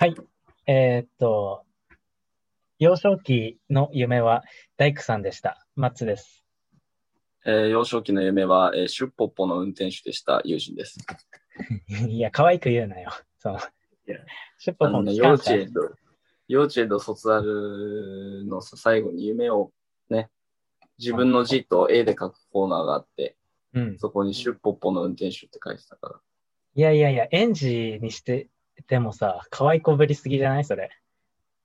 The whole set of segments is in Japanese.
はい。えーっと、幼少期の夢は大工さんでした。マッツです。えー幼少期の夢は、えーシュッポッポの運転手でした友人です。いや、可愛く言うなよ。そのいや、シュッポあのね、幼稚園と、幼稚園と卒アルのさ最後に夢をね、自分の字と絵で書くコーナーがあって、うん。そこにシュッポッポの運転手って書いてたから。いやいやいや、園児にしててもさ、可愛いこぶりすぎじゃない？それ。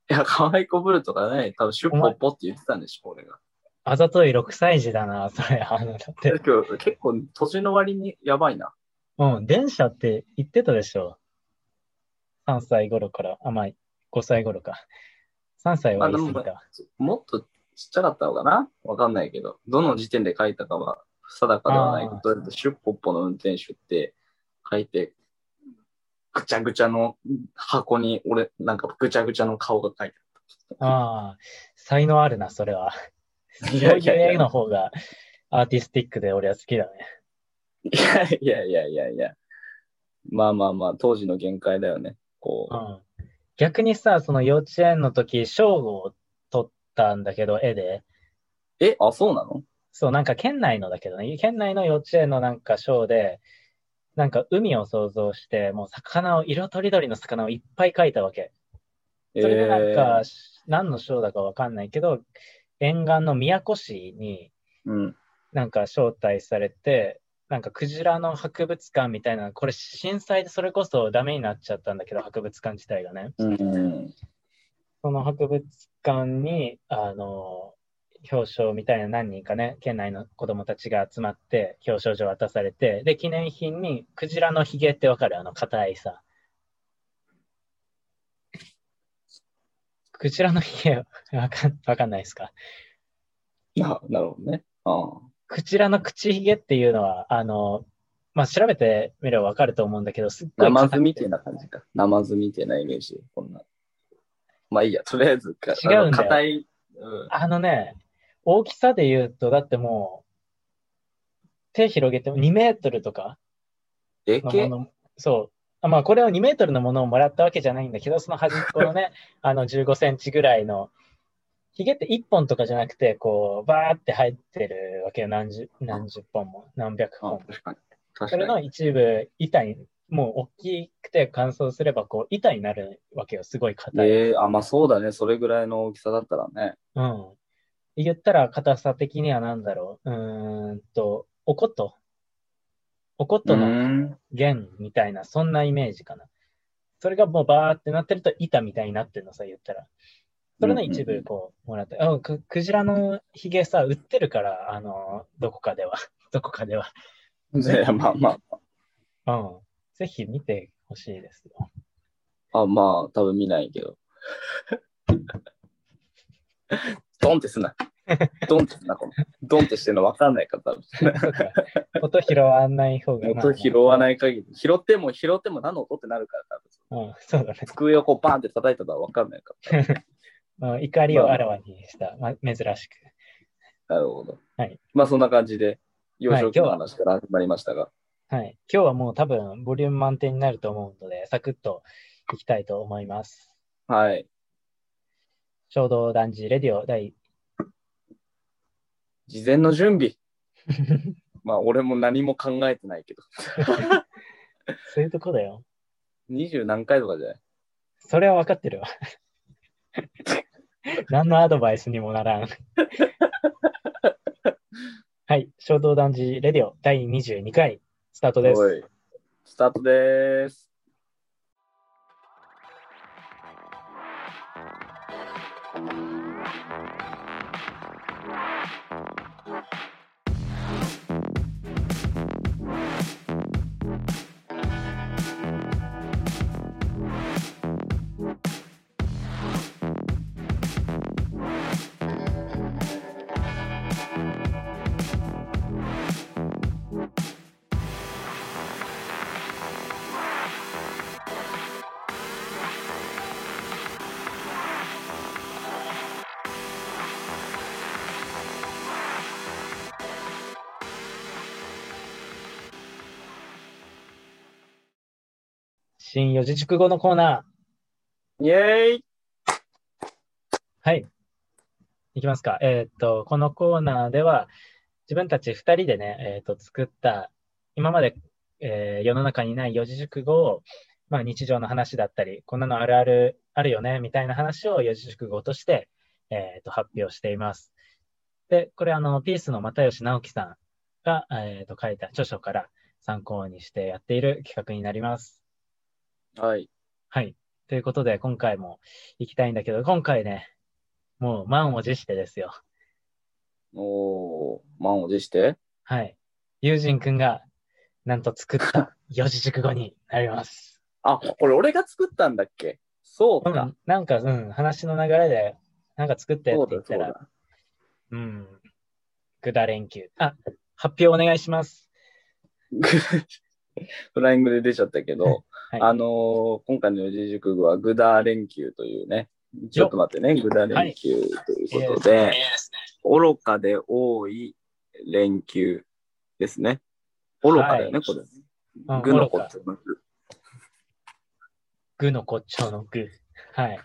いや、可愛いこぶるとかね、多分シュッポッポって言ってたんでしょ、俺が。あざとい6歳児だな、それ。あの、だって。結構、結構年の割にやばいな。うん、電車って言ってたでしょ。3歳頃から、あ、まあ、5歳頃か。3歳は言い過ぎたわ。もっとちっちゃかったのかな？わかんないけど、どの時点で書いたかは定かではないけど、シュッポッポの運転手って書いて、ぐちゃぐちゃの箱に俺、なんかぐちゃぐちゃの顔が書いてああ、才能あるな、それは。あそういう絵の方がアーティスティックで俺は好きだね。いやいやいやいやいや。まあまあまあ、当時の限界だよね。こう。うん。逆にさ、その幼稚園の時、賞を取ったんだけど、絵で。え、あ、そうなの？そう、なんか県内のだけどね、県内の幼稚園のなんか賞で、なんか海を想像して、もう魚を、色とりどりの魚をいっぱい描いたわけ。それでなんか、何の賞だかわかんないけど、沿岸の宮古市に。なんか招待されて、なんかクジラの博物館みたいな、これ震災でそれこそダメになっちゃったんだけど、博物館自体がね。うん。その博物館に、あの、表彰みたいな何人かね、県内の子供たちが集まって、表彰状渡されて、で、記念品にクジラのヒゲってわかる？あの、硬いさ。クジラのヒゲ、わかん、わかんないですか？ななるほどね。ああ。クジラの口ひげっていうのは、あの、まあ、調べてみればわかると思うんだけど、すっごいナマズみたいな感じか。ナマズみたいなイメージ。こんな。まあいいや、とりあえずか、違うんだよ硬い。うん。あのね、大きさで言うと、だってもう、手広げても2メートルとかでけ？そう。あまあ、これを2メートルのものをもらったわけじゃないんだけど、その端っこのね、あの15センチぐらいの、ヒゲって1本とかじゃなくて、こう、バーって入ってるわけよ。何十、何十本も、何百本も。あ確かに。確それのかに。一部、板に、もう大きくて乾燥すれば、こう、板になるわけよ。すごい硬い。ええあ、まあそうだね。それぐらいの大きさだったらね。うん。言ったら硬さ的には何だろう？うーんと、おこと。おこうとのん。弦みたいな、そんなイメージかな。それがもうバーってなってると板みたいになってるのさ、言ったら。それの一部こう、もらって。あ、く、クジラのヒゲさ、売ってるから、あの、どこかでは。どこかでは。ねまあまうん。ぜひ見てほしいですよ。あ。あ、まあ、多分見ないけど。ドンってすな。ドンってすな、この。ドンってしてるの分かんないから。音拾わない方が。音拾わい。ない限り。拾っても拾っても何の音ってなるから、多分。うん、そうだね。机をこうバーンって叩いたのは分かんないから。うん怒りをあらわにした、ま、珍しく。なるほど。はい。まあそんな感じで、幼少期のはい話から始まりましたが。はい。今日はもう多分、ボリューム満点になると思うので、サクッといきたいと思います。はい。衝動男児レディオ第、事前の準備。まあ俺も何も考えてないけど。そういうとこだよ。二十何回とかじゃない？それは分かってるわ。何のアドバイスにもならん。はい。衝動男児レディオ第22回、スタートです。スタートでーす。新四字熟語のコーナー。イェーイはい。いきますか。えーっと、このコーナーでは、自分たち二人でね、えーっと、作った、今まで、えー世の中にない四字熟語を、まあ、日常の話だったり、こんなのあるある、あるよね、みたいな話を四字熟語として、えーっと、発表しています。で、これ、あの、ピースの又吉直樹さんが、えーっと、書いた著書から参考にしてやっている企画になります。はい。はい。ということで、今回も行きたいんだけど、今回ね、もう満を持してですよ。おー、満を持して？はい。友人くんが、なんと作った 四字熟語になります。あ、これ俺が作ったんだっけ？そうか。うん、なんか、うん、話の流れで、なんか作ってって言ったら、そうだ。うん、ぐだ連休。あ、発表お願いします。フライングで出ちゃったけど、はい。あのー今回の四字熟語はグダ連休というね、ちょっと待ってね、グダ連休ということで、愚かで多い連休ですね。愚かだよね、はいこれ。うん具のこっちの具ぐのこっちょのぐ。はい。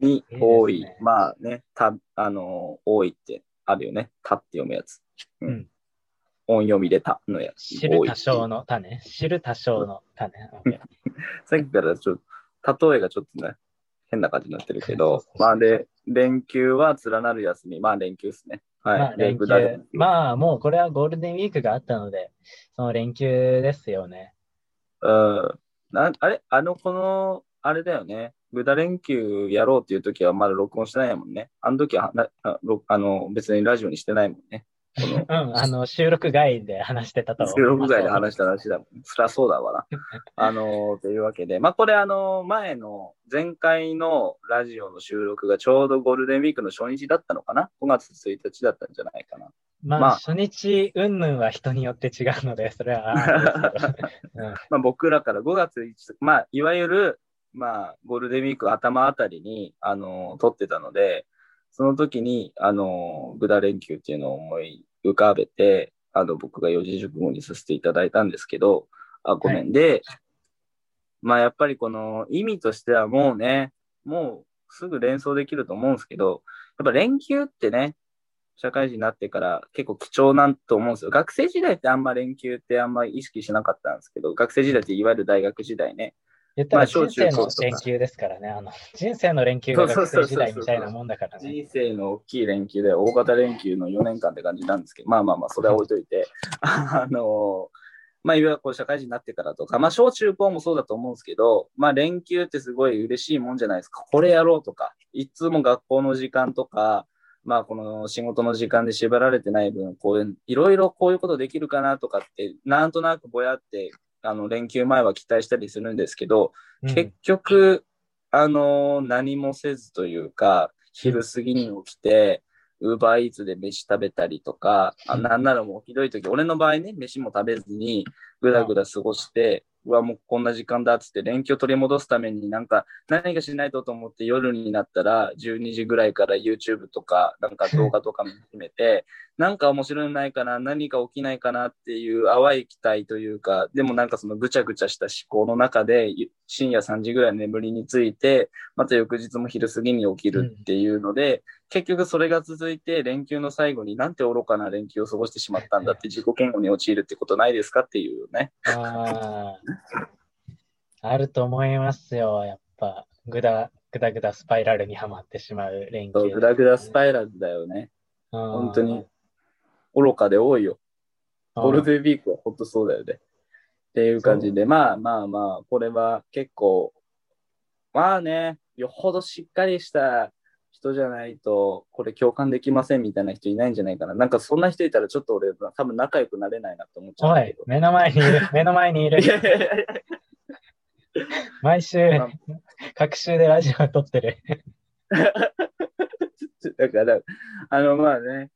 にいいね多い。まあね、た、あのー多いってあるよね。たって読むやつ。ううんん。音読みでたのやつ。知る多少の種。知る多少の種。さっきからちょっと、例えがちょっとね、変な感じになってるけどまあで、連休は連なる休み。まあ連休ですね。はい。まあ、連休。まあ、もうこれはゴールデンウィークがあったので、その連休ですよね。うん。なあれ？あの、この、あれだよね。グダ連休やろうっていう時はまだ録音してないもんね。あの時はあの別にラジオにしてないもんね。うん、あの、収録外で話してたと思収。録外で話した話だもん。そうだわな。あの、というわけで、まあこれあの、前の、前回のラジオの収録がちょうどゴールデンウィークの初日だったのかな ?5 月1日だったんじゃないかな。まあ、まあ初日、うんぬんは人によって違うので、それは まあ僕らから5月1日、まあいわゆる、まあゴールデンウィーク頭あたりに、あの、撮ってたので、その時に、あの、グダ連休っていうのを思い浮かべて、あの、僕が四字熟語にさせていただいたんですけど、あ、ごめん。で、まあやっぱりこの意味としてはもうね、もうすぐ連想できると思うんですけど、やっぱ連休ってね、社会人になってから結構貴重なんと思うんですよ。学生時代ってあんま連休ってあんま意識しなかったんですけど、学生時代っていわゆる大学時代ね。言ったまあら人生の連休ですからね。あの、人生の連休が学生時代みたいなもんだからね。人生の大きい連休で、大型連休の4年間って感じなんですけど、まあまあまあ、それは置いといて、あの、まあ、いわゆるこう社会人になってからとか、まあ、小中高もそうだと思うんですけど、まあ、連休ってすごい嬉しいもんじゃないですか。これやろうとか、いつも学校の時間とか、まあ、この仕事の時間で縛られてない分、こういう、いろいろこういうことできるかなとかって、なんとなくぼやって、あの、連休前は期待したりするんですけど、うん。結局、あの何もせずというか、昼過ぎに起きて、ウーバーイーツで飯食べたりとか、あうん。なんならもうひどい時、俺の場合ね、飯も食べずに、ぐだぐだ過ごして、うわ、もうこんな時間だっつって、連休を取り戻すためになんか、何かしないとと思って夜になったら、12時ぐらいから YouTube とか、なんか動画とかも含めて、なんか面白いのないかな、何か起きないかなっていう淡い期待というか、でもなんかそのぐちゃぐちゃした思考の中で、ゆ深夜3時ぐらい眠りについて、また翌日も昼過ぎに起きるっていうので、結局それが続いて、連休の最後になんて愚かな連休を過ごしてしまったんだって自己嫌悪に陥るってことないですかっていうね。ああ、あると思いますよ。やっぱ、ぐだ、ぐだぐだスパイラルにはまってしまう連休。そうグダグダスパイラルだよね。本本当に。愚かで多いよ。ゴールでデンウィークは本当そうだよね。っていう感じで、まあまあまあ、これは結構、まあね、よほどしっかりした人じゃないと、これ共感できませんみたいな人いないんじゃないかな。なんかそんな人いたらちょっと俺、多分仲良くなれないなって思っちゃうんおいだけど、。目の前にいる、目の前にいる毎週まあ、各週でラジオ撮ってる。だから、あのまあね、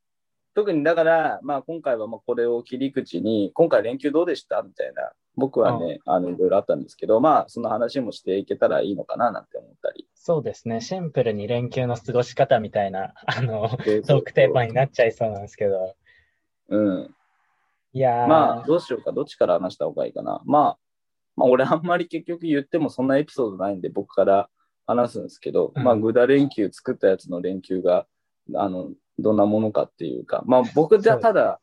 特にだから、まあ今回はまあこれを切り口に、今回連休どうでしたみたいな、僕はね、あのいろいろあったんですけど、まあその話もしていけたらいいのかななんて思ったり。そうですね。シンプルに連休の過ごし方みたいな、あの、トトークテーマになっちゃいそうなんですけど。うん。いやー、まあ、どうしようか、どっちから話した方がいいかな。まあ、まあ、俺あんまり結局言ってもそんなエピソードないんで、僕から話すんですけど、うんまあ、グダ連休作ったやつの連休が、あの、どんなものかっていうか、まあ、僕じゃただ、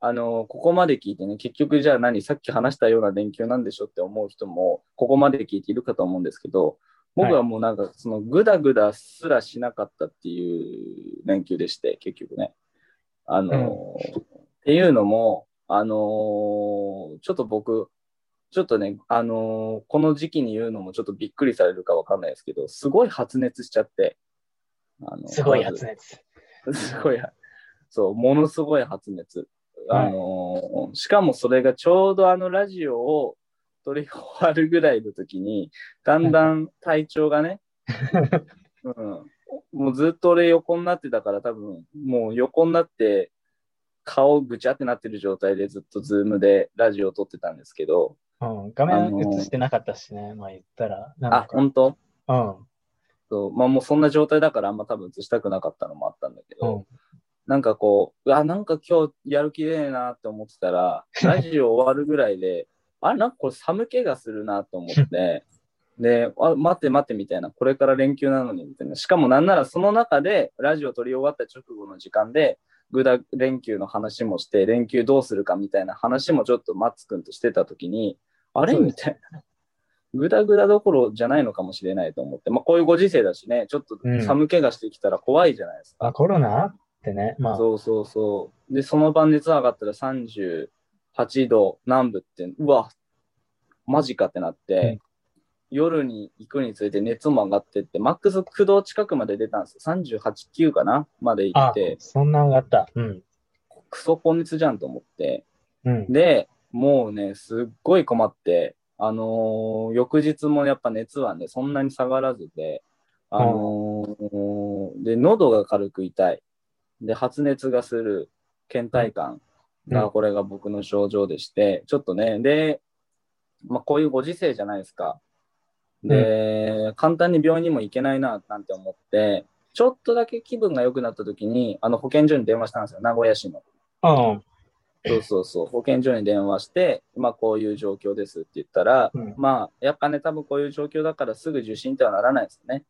あの、ここまで聞いてね、結局じゃあ何、さっき話したような連休なんでしょって思う人も、ここまで聞いているかと思うんですけど、僕はもうなんか、そのグダグダすらしなかったっていう連休でして、結局ね。あの、っていうのも、あのーちょっと僕、ちょっとね、あのーこの時期に言うのもちょっとびっくりされるかわかんないですけど、すごい発熱しちゃって、あのすごい発熱。すごい、そう、ものすごい発熱。あのーしかもそれがちょうどあのラジオを撮り終わるぐらいの時に、だんだん体調がね、うん、もうずっと俺横になってたから多分、もう横になって、顔ぐちゃってなってる状態でずっとズームでラジオを撮ってたんですけど、うん、画面映してなかったしね、まあ言ったら。あ、か本当？うん。そう、まあもうそんな状態だからあんま多分映したくなかったのもあったんだけど、うんなんかこう、うわ、なんか今日やる気ねえなって思ってたら、ラジオ終わるぐらいで、あれ、なんかこれ寒気がするなと思って、で、あ待って待ってみたいな、これから連休なのにみたいな。しかもなんならその中で、ラジオ撮り終わった直後の時間で、グダ連休の話もして、連休どうするかみたいな話もちょっとマッツくんとしてたときに、あれ？みたいな。グダグダどころじゃないのかもしれないと思って、まあこういうご時世だしね、ちょっと寒気がしてきたら怖いじゃないですか。あ、コロナ？ってね。まあ、そうそうそう。で、その晩熱上がったら38度南部って、うわ、マジかってなって、夜に行くにつれて熱も上がってって、マックス9度近くまで出たんですよ。38、9かなまで行あって、、そんな上がった。うん。クソ高熱じゃんと思って。うん。で、もうね、すっごい困って、あのー翌日もやっぱ熱はね、そんなに下がらずで、あのーで、喉が軽く痛い。で、発熱がする、倦怠感が、うんこれが僕の症状でして、ちょっとね、で、まあ、こういうご時世じゃないですか。で、簡単に病院にも行けないな、なんて思って、ちょっとだけ気分が良くなった時に、あの、保健所に電話したんですよ、名古屋市の。うん。そうそうそう、保健所に電話して、まあこういう状況ですって言ったら、うんまあやっぱね、多分こういう状況だからすぐ受診とはならないですよね。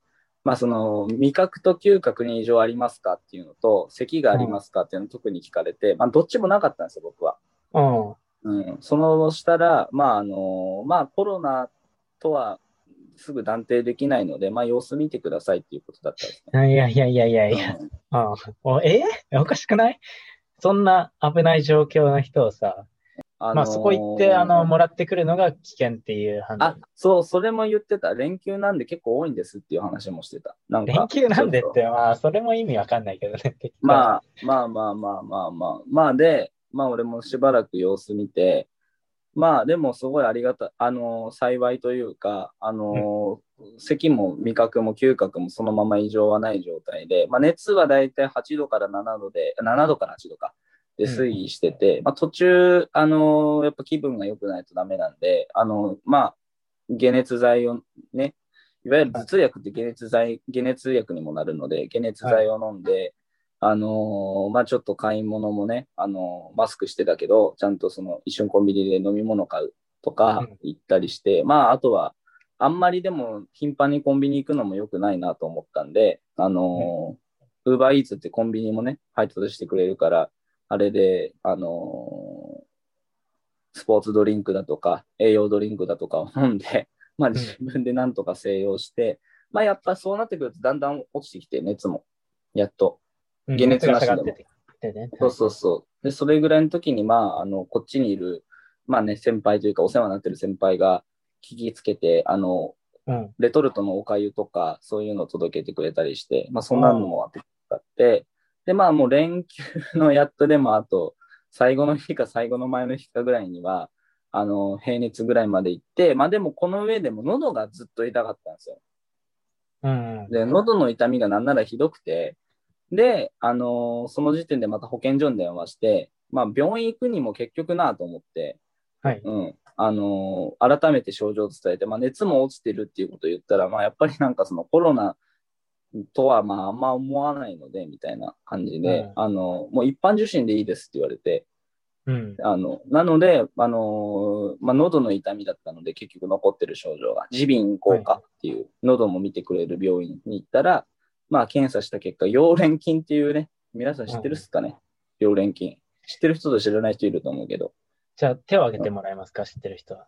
まあその味覚と嗅覚に異常ありますかっていうのと、咳がありますかっていうのを特に聞かれて、まあどっちもなかったんですよ、僕は。うん。うん。そのしたら、まああの、まあコロナとはすぐ断定できないので、まあ様子見てくださいっていうことだったんですね。いやいやいやいやいや。うんあおえおかしくない？そんな危ない状況の人をさ、あのーまあそこ行って、あの、もらってくるのが危険っていう判あ断。、そう、それも言ってた。連休なんで結構多いんですっていう話もしてた。なんか連休なんでって、まあ、それも意味わかんないけどね。まあ、まあまあまあまあまあ。まあで、まあ俺もしばらく様子見て、まあでもすごいありがたい、あの幸いというか、あの咳も味覚も嗅覚もそのまま異常はない状態で、まあ熱はだいたい8度から7度で、7度から8度か、で推移してて、まあ途中、あのやっぱ気分が良くないとダメなんで、あのまあ、解熱剤をね、いわゆる頭痛薬って解熱剤、解熱薬にもなるので、解熱剤を飲んで、あのーまあちょっと買い物もね、あのーマスクしてたけど、ちゃんとその一瞬コンビニで飲み物買うとかうん行ったりして、まああとは、あんまりでも頻繁にコンビニ行くのも良くないなと思ったんで、あのー、ウーバーイーツってコンビニもね、配達してくれるから、あれで、あのースポーツドリンクだとか、栄養ドリンクだとかを飲んで、まあ自分でなんとか静養して、まあやっぱそうなってくるとだんだん落ちてきて、熱も。やっと。うん解熱なしでもて。そうそうそう。で、それぐらいの時に、まあ、あの、こっちにいる、まあね、先輩というか、お世話になってる先輩が聞きつけて、あの、うん。レトルトのお粥とか、そういうのを届けてくれたりして、まあ、そんなのもあって、で、まあ、もう連休のやっとでも、あと、最後の日か最後の前の日かぐらいには、あの、平熱ぐらいまで行って、まあでもこの上でも喉がずっと痛かったんですよ。うん。で、喉の痛みがなんならひどくて、で、あのーその時点でまた保健所に電話して、まあ、病院行くにも結局なと思って、はい。うん、あのー改めて症状を伝えて、まあ、熱も落ちてるっていうことを言ったら、まあ、やっぱりなんかそのコロナとはまああんま思わないので、みたいな感じで、うんあのもう一般受診でいいですって言われて、うん。あの、なので、あのーまあ、喉の痛みだったので、結局残ってる症状が、耳鼻咽喉科っていう、喉も見てくれる病院に行ったら、まあ、検査した結果、溶連菌っていうね、皆さん知ってるっすかね、溶連菌。知ってる人と知らない人いると思うけど、じゃあ手を挙げてもらえますか、知ってる人は。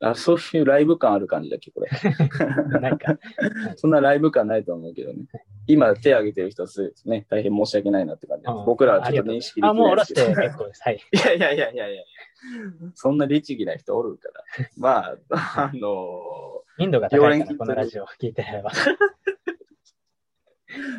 あそういうライブ感ある感じだっけ、これ。なんか、そんなライブ感ないと思うけどね。今、手挙げてる人はすね、大変申し訳ないなって感じです。うん僕らはちょっと認識できあ、もう下ろして。結構です。はい。いやいやいやいやいやそんな律儀な人おるから。まあ、あのインドが高いかこのラジオ聞いてれば。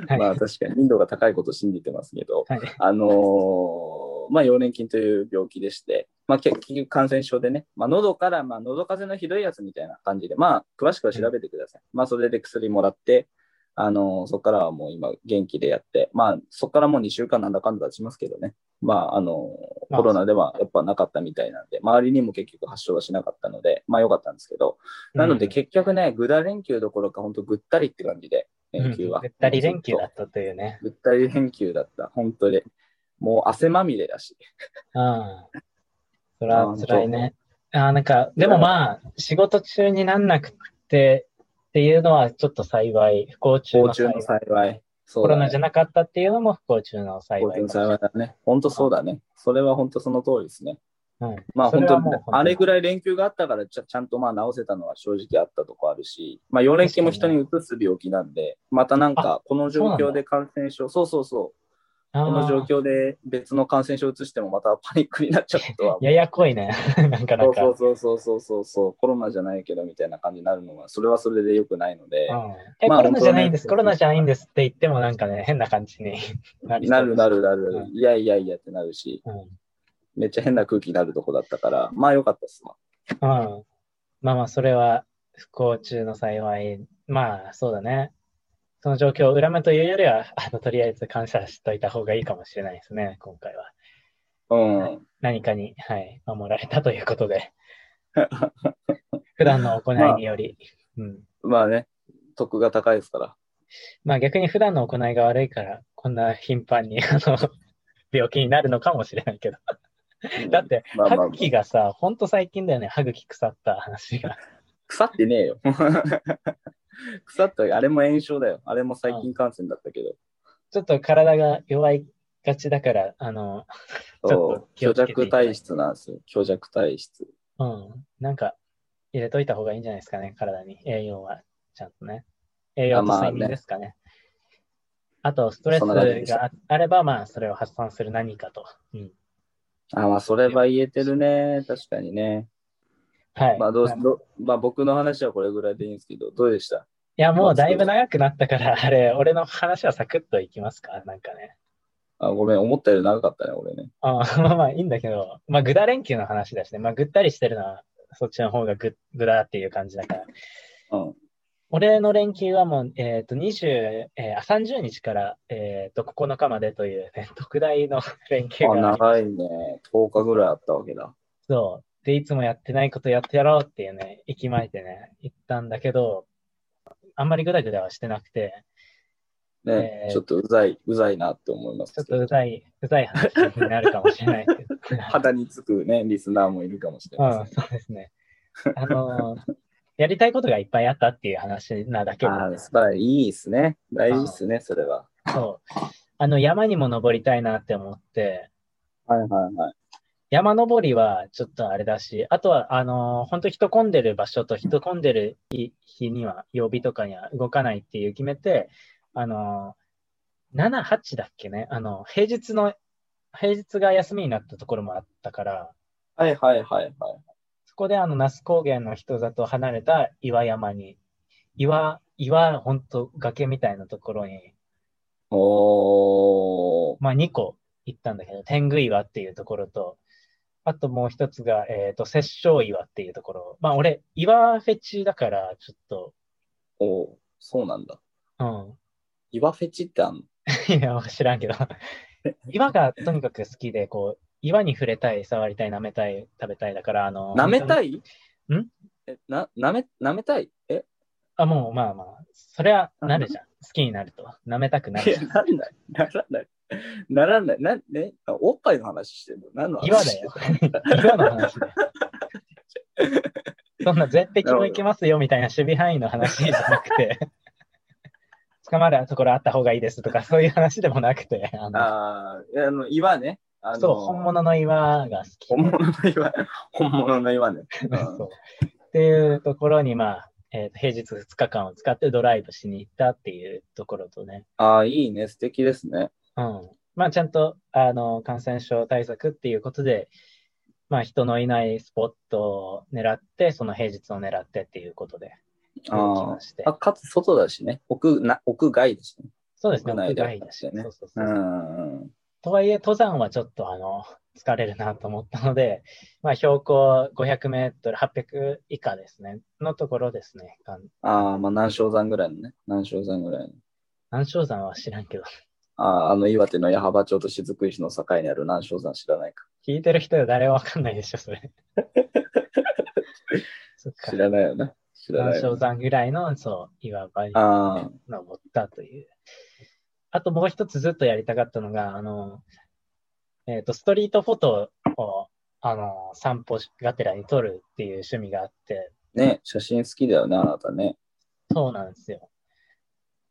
ーまあ確かに民度が高いことを信じてますけど、はい。あのーまあ、溶連菌という病気でして、まあ、結局感染症でね、まあ、喉から、まあ、喉風邪のひどいやつみたいな感じで、まあ、詳しくは調べてください。まあ、それで薬もらって、あのーそこからはもう今元気でやって、まあ、そこからもう2週間なんだかんだ経ちますけどね、まあ、あのコロナではやっぱなかったみたいなんで、周りにも結局発症はしなかったので、まあ、よかったんですけど、なので結局ね、ぐだ連休どころか、本当ぐったりって感じで、連休は。ぐったり連休だったというね。ぐったり連休だった、本当に。もう汗まみれだし。うん。それはあ辛いね。あーなんか、でもまあ、仕事中になんなくてっていうのはちょっと幸い、不幸中の不幸い。の幸い。そうコロナじゃなかったっていうのも不幸中の幸い不幸中の幸いだね。本当そうだね。それは本当その通りですね。うん。まあ本当あれぐらい連休があったからちゃちゃんとまあ治せたのは正直あったとこあるし、まあ4連休も人にうつす病気なんで、またなんかこの状況で感染症、そうそうそう、あこの状ー況で別の感染症を移してもまたパニックになっちゃったわ。ややこいね。なんかなんか。そうそうそうそうそうそう、コロナじゃないけどみたいな感じになるのは、それはそれで良くないので、うんえ、まあコロナじゃないんです、ねコロナじゃないんですって言ってもなんかね、変な感じになりそうなるなるなる、うんいやいやいやってなるし、うん。めっちゃ変な空気になるとこだったから、まあ良かったっすわ。うん。まあまあ、それは不幸中の幸い。まあ、そうだね。その状況を恨むというよりは、あの、とりあえず感謝しといた方がいいかもしれないですね、今回は。うん。何かに、はい、守られたということで。普段の行いにより。うん。まあね、得が高いですから。まあ逆に普段の行いが悪いから、こんな頻繁に、あの、病気になるのかもしれないけど。だって、まあまあまあ歯茎がさ、ほんと最近だよね、歯茎腐った話が。腐ってねえよ。腐った、あれも炎症だよ。あれも細菌感染だったけど。ちょっと体が弱いがちだから、あの、ちょっとそう、虚気をつけて弱体質なんですよ。虚弱体質。うん、なんか入れといた方がいいんじゃないですかね、体に。栄養は、ちゃんとね。栄養と睡眠ですかね。あと、ストレスがああれば、まあ、それを発散する何かと。うん。あ、まあそれは言えてるね。確かにね。はい。まあどういどまあ僕の話はこれぐらいでいいんですけど、どうでした？や、もうだいぶ長くなったから、あれ、俺の話はサクッといきますか、なんかね。あ、ごめん、思ったより長かったね、俺ね。あまあまあいいんだけど、まあ、ぐだ連休の話だしね。まあ、ぐったりしてるのは、そっちの方がぐ、ぐだっていう感じだから。うん。俺の連休はもう、えっ、と、20、えー、あ30日から、えっ、と、9日までという、ね、特大の連休あ、があり長いね。10日ぐらいあったわけだ。そう。で、いつもやってないことやってやろうっていうね、息巻いてね、言ったんだけど、あんまりぐだぐだはしてなくて、ね、えーちょっとうざい、うざいなって思いますちょっ。とうざい、うざい話になるかもしれないけど。肌につくね、リスナーもいるかもしれうん、ません。そうですね。あのー やりたいことがいっぱいあったっていう話なだけで、ああ、素晴らしい。いいですね。大事ですね、それは。そう。あの、山にも登りたいなって思って、はいはいはい。山登りはちょっとあれだし、あとは、あのー本当人混んでる場所と人混んでる日日には、曜日とかには動かないっていう決めて、あのー7、8だっけね、あの、平日の、平日が休みになったところもあったから、はいはいはいはい。そこであの、那須高原の人里離れた岩山に、岩、岩、ほんと崖みたいなところに、おー。まあ2個行ったんだけど、天狗岩っていうところと、あともう一つが、えっ、と、殺生岩っていうところ。まあ俺、岩フェチだから、ちょっと、おーそうなんだ。うん。岩フェチってあんの？いや、知らんけど。岩がとにかく好きで、こう、岩に触れたい、触りたい、舐めたい、食べたいだから、あの、舐めたい？いん？え、な、舐め、舐めたい？え？あ、もう、まあまあ、それはなるじゃん。好きになると。舐めたくないるや、なんない。ならない。ならない。な、ね、おっぱいの話してるの？何の話？岩だよ。岩の話だよ。そんな絶壁も行けますよみたいな守備範囲の話じゃなくて、捕まるところあった方がいいですとか、そういう話でもなくて、あのあーあの、岩ね。あのそう、本物の岩が好き。本物の岩。本物の岩ね。うんそうっていうところに、まあ、えーと平日2日間を使ってドライブしに行ったっていうところとね、ああ、いいね。素敵ですね。うん。まあ、ちゃんと、あの、感染症対策っていうことで、まあ、人のいないスポットを狙って、その平日を狙ってっていうことで、ああ。あ、かつ外だしね。屋な屋外だしね。そうですね、屋外だし。ねそうそうそうう。ん。とはいえ、登山はちょっと、あの、疲れるなと思ったので、まあ、標高500メートル、800以下ですね、のところですね。ああ、まあ、南昌山ぐらいのね。南昌山ぐらいの。南昌山は知らんけど、ああ、あの岩手の矢巾町と雫石の境にある南昌山知らないか？聞いてる人は誰もわかんないでしょ、それ。そ知。らないよね。知らないよ、南昌山ぐらいの、そう、岩場にあ登ったという。あともう一つずっとやりたかったのが、あの、えっ、と、ストリートフォトを、あの、散歩がてらに撮るっていう趣味があって、あ、ね、写真好きだよね、あなたね。そうなんですよ。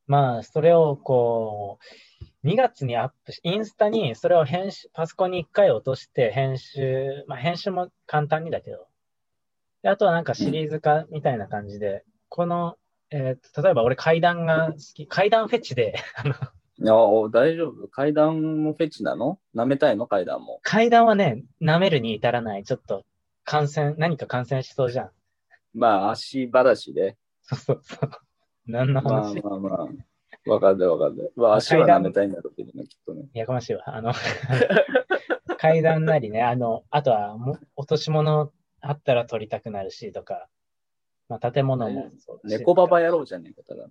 まあ、それをこう、2月にアップし、インスタにそれを編集、パソコンに1回落として編集、まあ編集も簡単にだけど、であとはなんかシリーズ化みたいな感じで、この、えーと、例えば俺階段が好き、階段フェチで、いや、お大丈夫？階段もフェチなの？舐めたいの？階段も。階段はね、舐めるに至らない。ちょっと感染、何か感染しそうじゃん。まあ、足ばだしで。そうそうそう。何のまあ話、まあまあ。わかんないわかんない。まあ、足は舐めたいんだろうけどね、きっとね。やかましいわ。あの、階段なりね、あの、あとはも落とし物あったら取りたくなるしとか、まあ、建物もそうだし猫ババ野郎じゃねえか、ただ。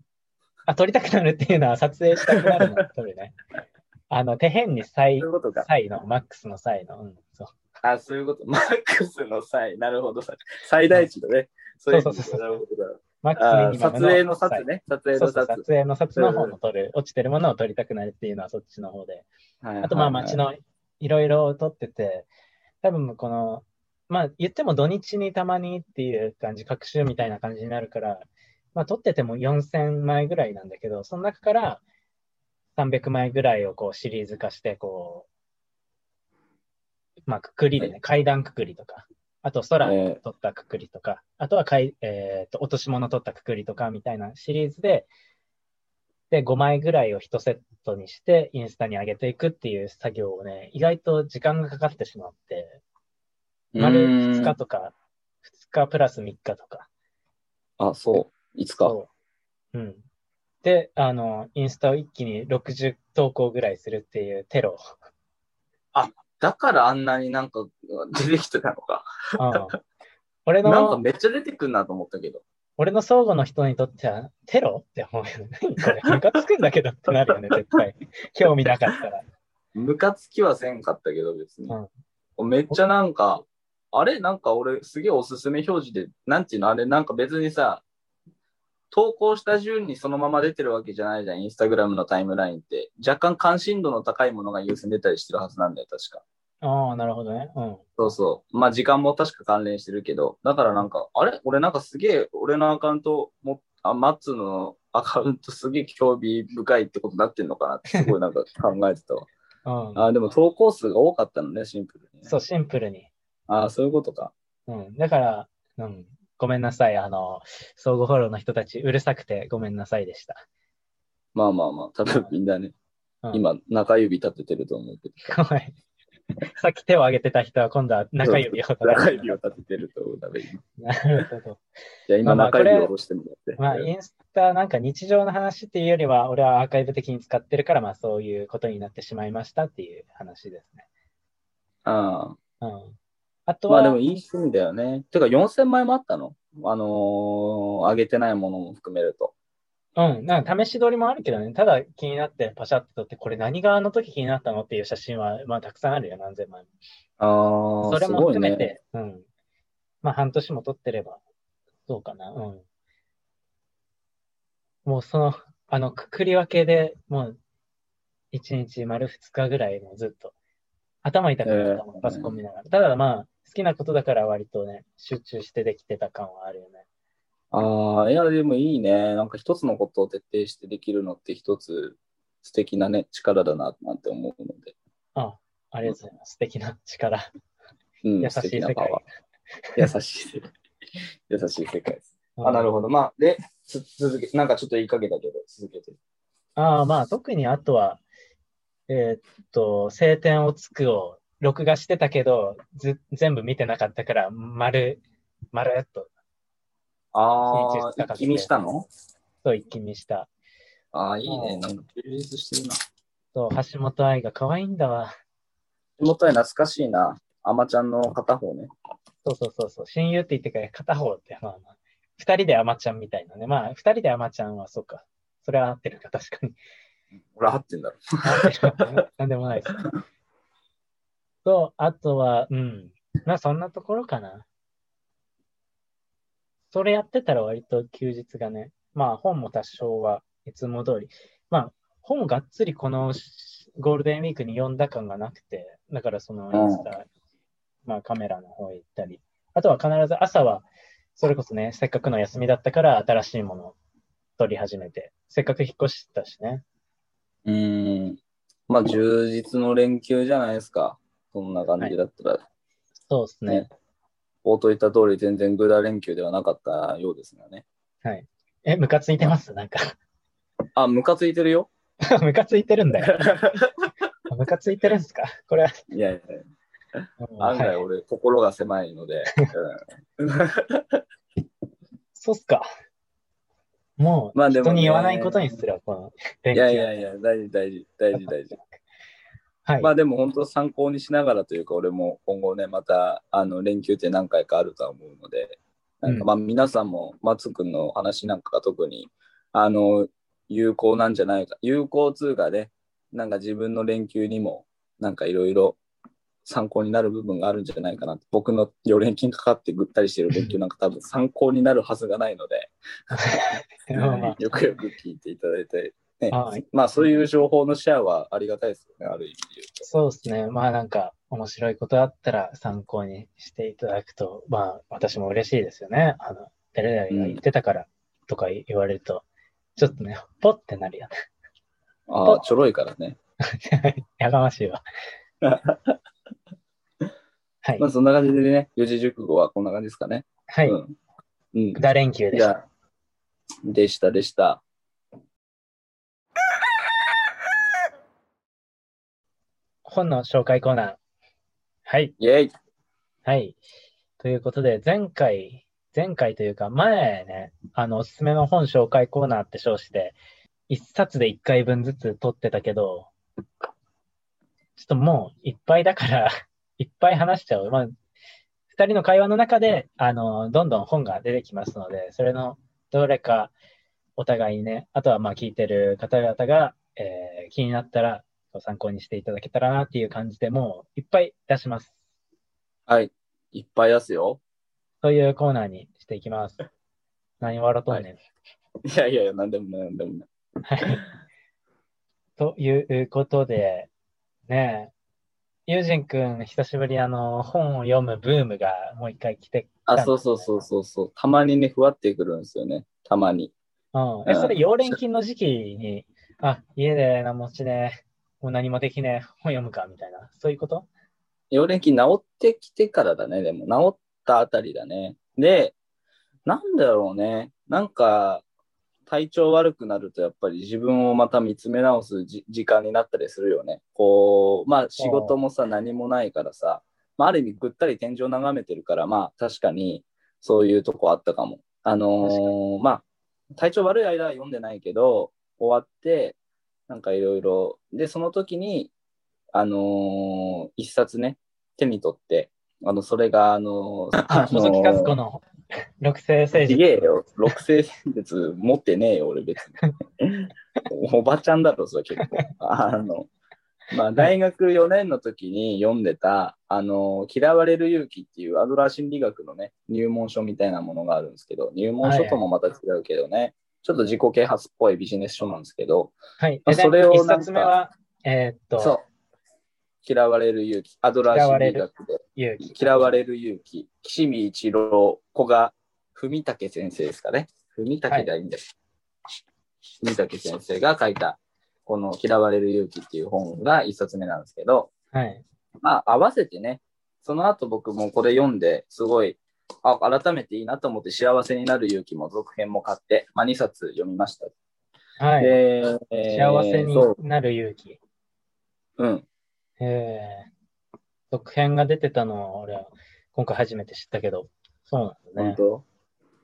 あ、撮りたくなるっていうのは撮影したくなるのを撮るね。あの、手辺に際。際の、マックスの際の、うん、そう。あ、そういうこと。マックスの際。なるほど。最大値だね。そうそうそうそうなるほどだマックスあミニマムの撮影の撮際ね。撮影の撮撮。影の撮の方の撮る、落ちてるものを撮りたくなるっていうのはそっちの方で。はいあとまあはい街のいろいろ撮ってて、多分この、まあ言っても土日にたまにっていう感じ、各週みたいな感じになるから、まあ撮ってても4000枚ぐらいなんだけど、その中から300枚ぐらいをこうシリーズ化して、こう、まあくくりでね、階段くくりとか、あと空え撮ったくくりとか、あとはかい、えーと落とし物撮ったくくりとかみたいなシリーズで、で、5枚ぐらいを1セットにして、インスタに上げていくっていう作業をね、意外と時間がかかってしまって、ー丸うーん2日とか、2日プラス3日とか。あ、そう。いつか。そう。うん。で、あの、インスタを一気に60投稿ぐらいするっていうテロ。だからあんなになんか出てきてたのか。うん、俺なんかの、めっちゃ出てくんなと思ったけど。俺の相互の人にとっては、テロって思うよね。何これ、ムカつくんだけどってなるよね、絶対。興味なかったら。ムカつきはせんかったけど別に。うんめっちゃなんか、あれ？なんか俺すげえおすすめ表示で、なんていうの？あれなんか別にさ、投稿した順にそのまま出てるわけじゃないじゃん、インスタグラムのタイムラインって。若干関心度の高いものが優先出たりしてるはずなんだよ、確か。ああ、なるほどね。うん。そうそう。まあ時間も確か関連してるけど、だからなんか、あれ？俺なんかすげえ、俺のアカウントも、あ、マッツのアカウントすげえ興味深いってことになってんのかなってすごいなんか 考えてたわ。うん、あ、でも投稿数が多かったのね、シンプルに、ね。そう、シンプルに。あそういうことか。うん。だから、うん。ごめんなさい。あの、相互フォローの人たち、うるさくてごめんなさいでした。まあまあまあ、多分みんなね、うん、今中指立ててると思うけど。ごめん。さっき手を挙げてた人は今度は中指を立てて中指を立ててると思う。多分今なるほど。じゃあ今まあまあ中指を下ろしてもらって。まあ、インスタなんか日常の話っていうよりは、俺はアーカイブ的に使ってるから、まあそういうことになってしまいましたっていう話ですね。ああうん。あとは、まあでもいい趣味だよね。てか4000枚もあったの？あのー、上げてないものも含めると。うん、なんか試し撮りもあるけどね、ただ気になってパシャって撮って、これ何があの時気になったのっていう写真は、まあたくさんあるよ、何千枚も。ああ、それも。含めて、うん。まあ半年も撮ってれば、そうかな、うん。もうその、あの、くくり分けでもう、1日丸2日ぐらいもうずっと。頭痛くなったもん、えーパソコン見ながら。ただまあ、好きなことだから割とね、集中してできてた感はあるよね。ああ、いや、でもいいね。なんか一つのことを徹底してできるのって一つ素敵なね、力だな、なんて思うので。あ、ありがとうございます。素敵な力。うん、優しい世界。優しい世界。優しい世界です。あ、なるほど。ど。まあ、で、つ続け、なんかちょっと言いかけたけど、続けて。ああ、まあ、特にあとは、えーっと、晴天をつくを録画してたけど、ず、全部見てなかったから、丸、丸っと、ああ、一気見したの？と一気にした。ああ、いいね。うんなんか充実してるな。と、橋本愛が可愛いんだわ。手元へ懐かしいな。あまちゃんの片方ね。そうそうそうそう。親友って言ってから片方って、まあまあ、二人でアマちゃんみたいなね。まあ、二人でアマちゃんはそうか。それは合ってるか、確かに。俺合ってんだろ。合ってるわなんでもないです。と、あとは、うん。まあ、そんなところかな。それやってたら割と休日がね、まあ、本も多少はいつも通り。まあ、本をがっつりこのゴールデンウィークに読んだ感がなくて、だからそのインスタ、まあカメラの方へ行ったり、あとは必ず朝は、それこそね、せっかくの休みだったから新しいものを取り始めて、せっかく引っ越したしね。うーん。まあ、充実の連休じゃないですか。そんな感じだったら。そうですね。ね冒頭言った通り、全然グダ連休ではなかったようですがね。はい。え、ムカついてます？なんか。あ、ムカついてるよ。ムカついてるんだよ。ムカついてるんですか？これは。いやいや、うん案外はい俺、心が狭いので。うん そうっすか。もう、まあでもね人に言わないことにするわ、この連い休。やいやいや、大事大事、大事大事。はい。まあでも本当参考にしながらというか、俺も今後ね、またあの連休って何回かあるとは思うので、なんかまあ皆さんも松くんの話なんかが特にあの有効なんじゃないか、有効通貨で、なんか自分の連休にもなんかいろいろ参考になる部分があるんじゃないかな。僕の4連勤かかってぐったりしてる連休なんか多分参考になるはずがないので、よくよく聞いていただいて、ねはいまあそういう情報のシェアはありがたいですよね、ある意味で言うと。そうですね。まあなんか、面白いことあったら参考にしていただくと、まあ私も嬉しいですよね。あの、誰々が言ってたからとか言われると、ちょっとね、ポッてなるよね。ああ、ちょろいからね。やがましいわ。はいまあ。そんな感じでね、四字熟語はこんな感じですかね。はい。うん。うん。大連休でした。でしたでした。本の紹介コーナー。はい。イェイはい。ということで、前回、前回というか、前ね、あの、おすすめの本紹介コーナーって称して、一冊で一回分ずつ取ってたけど、ちょっともういっぱいだから、いっぱい話しちゃう。まあ、二人の会話の中で、あの、どんどん本が出てきますので、それのどれかお互いにね、あとはまあ聞いてる方々が、えー気になったらご参考にしていただけたらなっていう感じでもういっぱい出します。はい。いっぱい出すよ。というコーナーにしていきます。何笑とんねん。いやいやいや、なんでもない、なんでもない。はい。ということで、ねえ、ユージンくん、久しぶりあの、本を読むブームがもう一回来てあ、そうそうそうそうそう。たまにね、ふわってくるんですよね。たまに。うん。え、うんそれ、幼連勤の時期に、あ、家で何もしねえ、もう何もできねえ、本読むか、みたいな、そういうこと？幼年期治ってきてからだね、でも。治ったあたりだね。で、なんだろうね。なんか、体調悪くなるとやっぱり自分をまた見つめ直すじ時間になったりするよね。こう、まあ仕事もさ、何もないからさ、まあある意味ぐったり天井眺めてるから、まあ確かにそういうとこあったかも。あのーまあ、体調悪い間は読んでないけど、終わって、なんかいろいろ、で、その時に、あのー一冊ね、手に取って、あの、それが、あのーあ、細木和子の六星政ち治。げえよ。六星戦術持ってねえよ、俺別に。おばちゃんだろ、それ結構。あの、まあ、大学4年の時に読んでた、あの、嫌われる勇気っていうアドラー心理学のね、入門書みたいなものがあるんですけど、入門書ともまた違うけどね、ちょっと自己啓発っぽいビジネス書なんですけど、はい。まあそれを一冊目は、えーっと、そう。嫌われる勇気。アドラー心理学で。勇気。嫌われる勇気。岸見一郎、古賀文武先生ですかね。文武がいいんです。文武先生が書いた、この嫌われる勇気っていう本が一冊目なんですけど、はい。まあ、合わせてね、その後僕もこれ読んで、すごい、あ、改めていいなと思って幸せになる勇気も続編も買って、まあ、2冊読みました。はい。で、えー幸せになる勇気。うん。えー、続編が出てたのは俺は今回初めて知ったけど、そうなんだね。本当？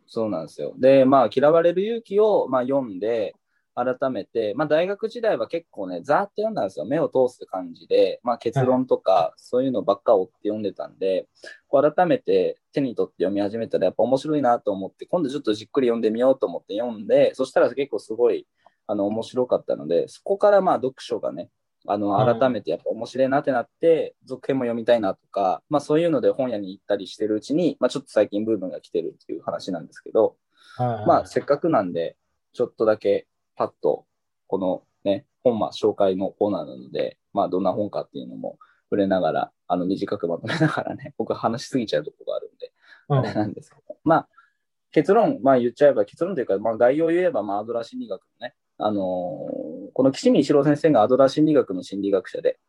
そうなんですよ。で、まあ、嫌われる勇気を、まあ、読んで、改めて、まあ、大学時代は結構ね、ざーっと読んだんですよ。目を通す感じで、まあ、結論とか、そういうのばっか追って読んでたんで、こう改めて手に取って読み始めたら、やっぱ面白いなと思って、今度ちょっとじっくり読んでみようと思って読んで、そしたら結構すごい、あの、面白かったので、そこからまあ、読書がね、あの、うん。改めてやっぱ面白いなってなって、続編も読みたいなとか、まあそういうので本屋に行ったりしてるうちに、まあちょっと最近ブームが来てるっていう話なんですけど、まあせっかくなんで、ちょっとだけパッと、このね、本間紹介のコーナーなので、まあどんな本かっていうのも触れながら、あの短くまとめながらね、僕話しすぎちゃうとこがあるんで、うんあれなんですけど、まあ結論、まあ言っちゃえば、結論というか、まあ概要を言えば、まあアドラー心理学のね、あのーこの岸見一郎先生がアドラー心理学の心理学者で、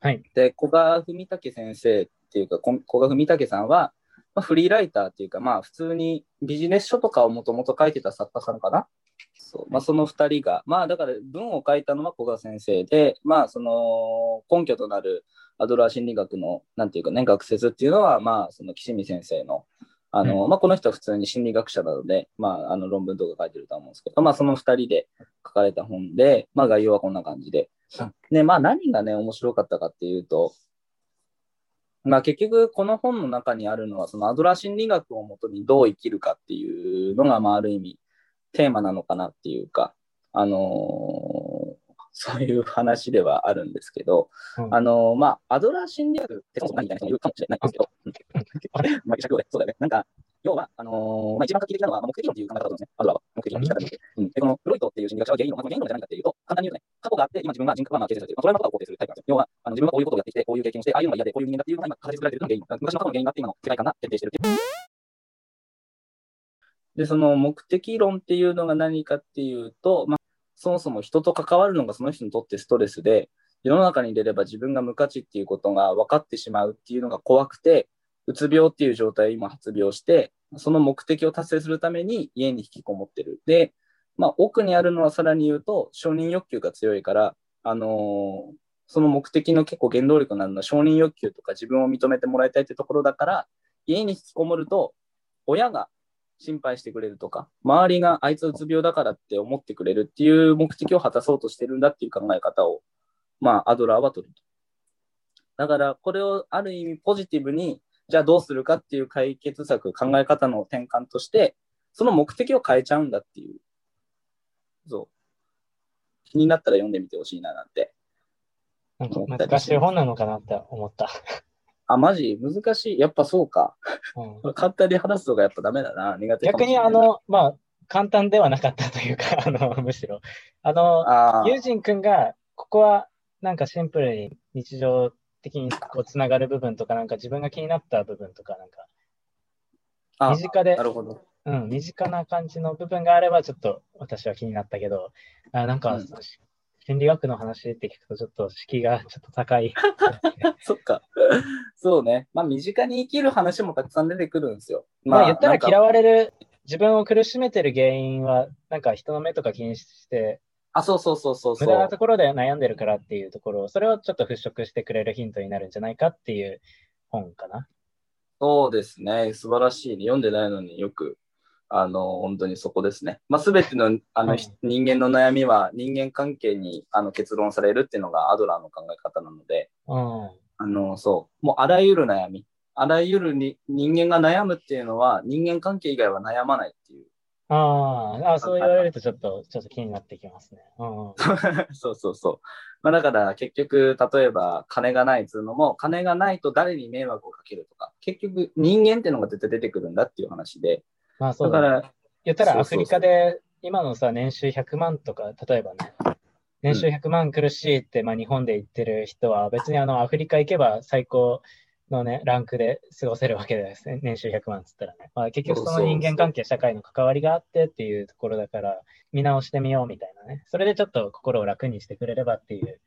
はい。で、古賀文武先生っていうか、こ古賀文武さんは、まあ、フリーライターっていうか、まあ普通にビジネス書とかをもともと書いてた作家さんかな。そう。まあ、その二人が、まあだから文を書いたのは古賀先生で、まあその根拠となるアドラー心理学の、なんていうかね、学説っていうのは、まあその岸見先生の、あの、まあこの人は普通に心理学者なので、まああの論文とか書いてると思うんですけど、まあその二人で書かれた本で、まあ概要はこんな感じで。で、まあ何がね、面白かったかっていうと、まあ結局この本の中にあるのは、そのアドラー心理学をもとにどう生きるかっていうのが、まあある意味テーマなのかなっていうか、あのーそういう話ではあるんですけど、うんあのーまあアドラー心理学ってそもそも何みたいな人もいるかもしれないんですけど、うんまあ尺をねそうだよね。なんか、要は、あのーまあ、一番画期的なのは、まあ目的論っていう考え方ですね。アドラーは目的論の仕方で。うん、で、このフロイトっていう心理学者は原因論、まあ、原因論じゃないかっていうと、簡単に言うとね、過去があって、今自分が人格がまあ形成されている。まあ、それのことを肯定するタイプなんですよ。要は、あの自分がこういうことをやってきて、こういう経験をして、ああいうのが嫌で、こういう人間だっていうのが今、形作られているのが原因。昔の過去の原因があって、今の世界観が徹底しているっていう。で、その目的論っていうのが何かっていうと、まあ、そもそも人と関わるのがその人にとってストレスで、世の中に出れば自分が無価値っていうことが分かってしまうっていうのが怖くて、うつ病っていう状態を今発病して、その目的を達成するために家に引きこもってる。で、まあ、奥にあるのはさらに言うと、承認欲求が強いから、あのーその目的の結構原動力になるのは承認欲求とか自分を認めてもらいたいってところだから、家に引きこもると、親が心配してくれるとか、周りがあいつうつ病だからって思ってくれるっていう目的を果たそうとしてるんだっていう考え方を、まあ、アドラーは取ると。だから、これをある意味ポジティブに、じゃあどうするかっていう解決策、考え方の転換として、その目的を変えちゃうんだっていう。そう。気になったら読んでみてほしいななんて。なんか難しい本なのかなって思った。あ、マジ？難しい。やっぱそうか。うん、簡単に話すとかやっぱダメだな。苦手逆にあの、まあ、簡単ではなかったというか、あの、むしろ。あの、あーユージン君が、ここはなんかシンプルに日常的にこうつながる部分とか、なんか自分が気になった部分とか、なんか、あ身近でなるほど。うん、身近な感じの部分があれば、ちょっと私は気になったけど、あなんか、うん心理学の話って聞くと、ちょっと敷居がちょっと高い。そっか。そうね。まあ、身近に生きる話もたくさん出てくるんですよ。まあ、言ったら嫌わわれる、自分を苦しめてる原因は、なんか人の目とか気にして、あ、そうそうそうそうそう。無駄なところで悩んでるからっていうところ、それをちょっと払拭してくれるヒントになるんじゃないかっていう本かな。そうですね。素晴らしいね。読んでないのによく、あの、本当にそこですね。まあ、すべての、あの、はい人間の悩みは人間関係にあの結論されるっていうのがアドラーの考え方なので、うん。あの、そう。もうあらゆる悩み。あらゆるに人間が悩むっていうのは人間関係以外は悩まないっていう。あーあ、そう言われるとちょっと、ちょっと気になってきますね。うん。そうそうそう。まあだから結局、例えば金がないっつうのも、金がないと誰に迷惑をかけるとか、結局人間っていうのが絶対出てくるんだっていう話で。まあそうだ、から、言ったらアフリカで今のさ、年収100万とか、例えばね、年収100万苦しいって、まあ日本で言ってる人は、別にあのアフリカ行けば最高のね、ランクで過ごせるわけですね。年収100万っつったらね。まあ結局その人間関係、社会の関わりがあってっていうところだから、見直してみようみたいなね。それでちょっと心を楽にしてくれればっていう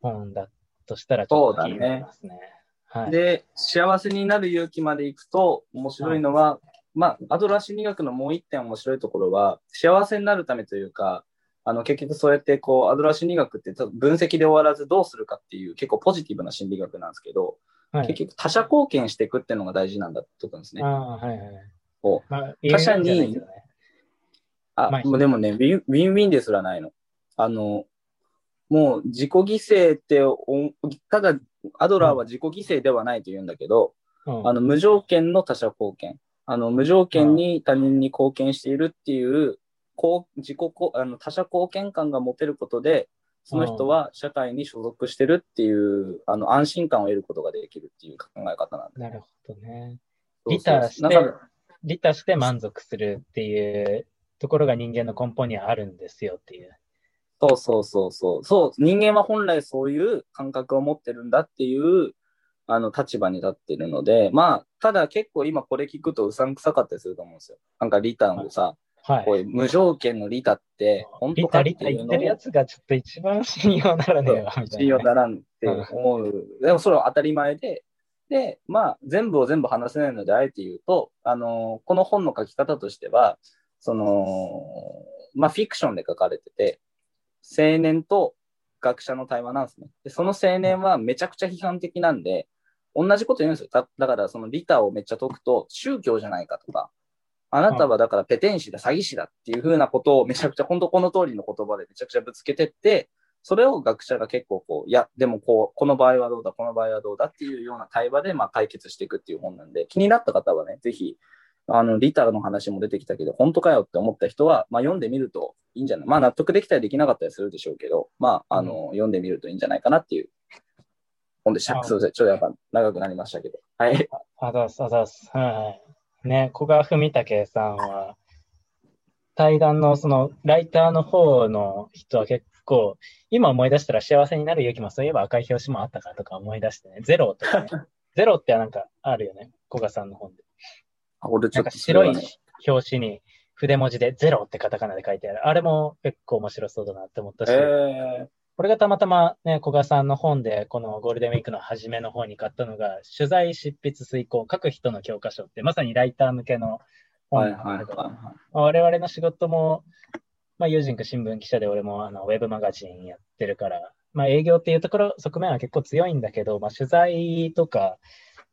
本だとしたらちょっと気になりますね。はい。で、幸せになる勇気まで行くと面白いのは、まあ、アドラー心理学のもう一点面白いところは、幸せになるためというか、あの結局そうやってこうアドラー心理学って分析で終わらずどうするかっていう結構ポジティブな心理学なんですけど、はい、結局他者貢献していくっていうのが大事なんだってことですね。はいはい。こうまあ、他者にねあ、まあもうでもねウィン、ウィンウィンですらないの。あの、もう自己犠牲ってお、ただアドラーは自己犠牲ではないと言うんだけど、うんあの無条件の他者貢献。あの無条件に他人に貢献しているっていう、こう自己こあの他者貢献感が持てることで、その人は社会に所属してるっていう、あの安心感を得ることができるっていう考え方なんで。なるほどね。利他して利他して満足するっていうところが人間の根本にはあるんですよっていう。そうそうそうそう。そう、人間は本来そういう感覚を持ってるんだっていう、あの、立場に立ってるので、まあ、ただ結構今これ聞くとうさんくさかったりすると思うんですよ。なんかリターンでさ、はい。こういう無条件の利他って、本利当かっていうの言ってるやをつがちょっと一番信用ならねえわ、みたいなね。信用ならんって思う。でもそれは当たり前で、で、まあ、全部を全部話せないので、あえて言うと、あの、この本の書き方としては、その、まあ、フィクションで書かれてて、青年と学者の対話なんですね。で、その青年はめちゃくちゃ批判的なんで、同じこと言うんですよ。だだから、そのリタをめっちゃ解くと、宗教じゃないかとか、あなたはだからペテン師だ、詐欺師だっていう風なことをめちゃくちゃ、本当この通りの言葉でめちゃくちゃぶつけてって、それを学者が結構こう、いや、でもこう、この場合はどうだ、この場合はどうだっていうような対話で、まあ解決していくっていう本なんで、気になった方はね、ぜひ、あの、リタの話も出てきたけど、本当かよって思った人は、まあ読んでみるといいんじゃないまあ納得できたりできなかったりするでしょうけど、まあ、あの、読んでみるといいんじゃないかなっていう本でした。あすいません。ちょっとやっぱ長くなりましたけど。はい。あざっす、あざっす。はい。ね、古賀文武さんは、対談のその、ライターの方の人は結構、今思い出したら幸せになる勇気もそういえば赤い表紙もあったかとか思い出してね、ゼロとかね。ゼロってなんかあるよね、古賀さんの本で。あ俺ちょっなんかとね白い表紙に筆文字でゼロってカタカナで書いてある。あれも結構面白そうだなって思ったし、えこれがたまたまね、古賀さんの本で、このゴールデンウィークの初めの方に買ったのが、取材執筆遂行、書く人の教科書って、まさにライター向けの本なんだけど、はいはいはい。まあ我々の仕事も、まあ、友人く新聞記者で俺もあのウェブマガジンやってるから、まあ、営業っていうところ、側面は結構強いんだけど、まあ、取材とか、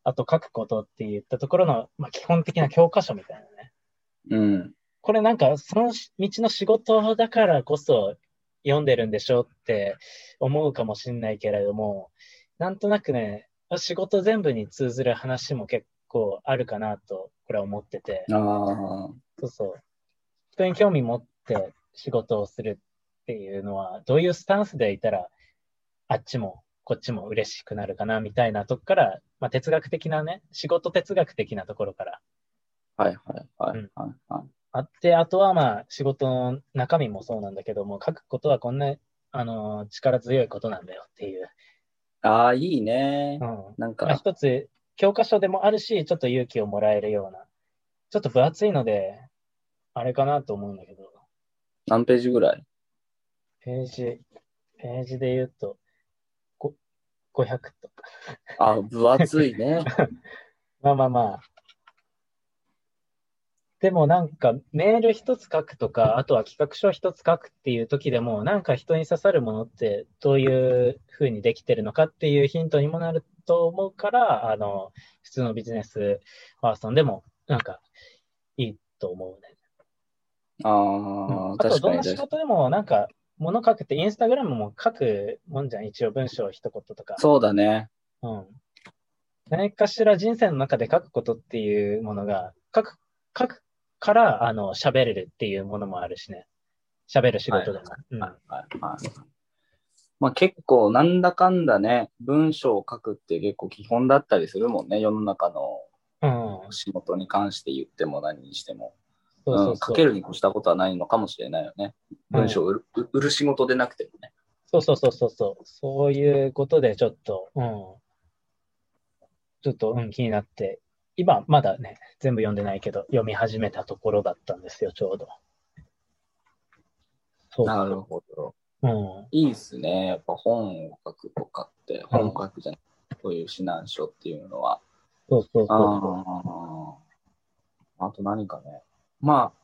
あと書くことって言ったところの、まあ、基本的な教科書みたいなね。うん。これなんか、その道の仕事だからこそ読んでるんでしょって思うかもしんないけれども、なんとなくね、仕事全部に通ずる話も結構あるかなと、これは思ってて。そうそう。人に興味持って仕事をするっていうのは、どういうスタンスでいたら、あっちもこっちも嬉しくなるかなみたいなとこから、まあ、哲学的なね、仕事哲学的なところからはいはいはいうんはいはい。あって、あとはまあ仕事の中身もそうなんだけども、書くことはこんな、あの、力強いことなんだよっていう。ああ、いいねう。ん。なんまあ、か、一つ、教科書でもあるし、ちょっと勇気をもらえるような、ちょっと分厚いので、あれかなと思うんだけど、何ページぐらい？ページ、ページで言うと、ご500とか。あ、分厚いね。まあまあまあ。でもなんかメール一つ書くとか、あとは企画書一つ書くっていう時でも、なんか人に刺さるものってどういう風にできてるのかっていうヒントにもなると思うから、あの、普通のビジネスパーソンでもなんかいいと思うね。あうんあ、あとどんな仕。事でもなんか物書くってインスタグラムも書くもんじゃん。一応文章一言とか。そうだね。うん。何かしら人生の中で書くことっていうものが、書く、書くから、あの、喋れるっていうものもあるしね。喋る仕事でも。うんはいはいはい。まあ結構なんだかんだね、文章を書くって結構基本だったりするもんね、世の中のうん。仕事に関して言っても何にしても。うん、そうそうけるに越したことはないのかもしれないよね。文章を売る,、売る仕事でなくてもね。そうそうそうそうそう。そういうことでちょっと、うん。ちょっと、うん、気になって、今、まだね、全部読んでないけど、読み始めたところだったんですよ、ちょうど。そうなるほど。うん。いいっすね。やっぱ本を書くとかって、本を書くじゃない、こういう指南書っていうのは。そうそうそう。あと何かね。まあ、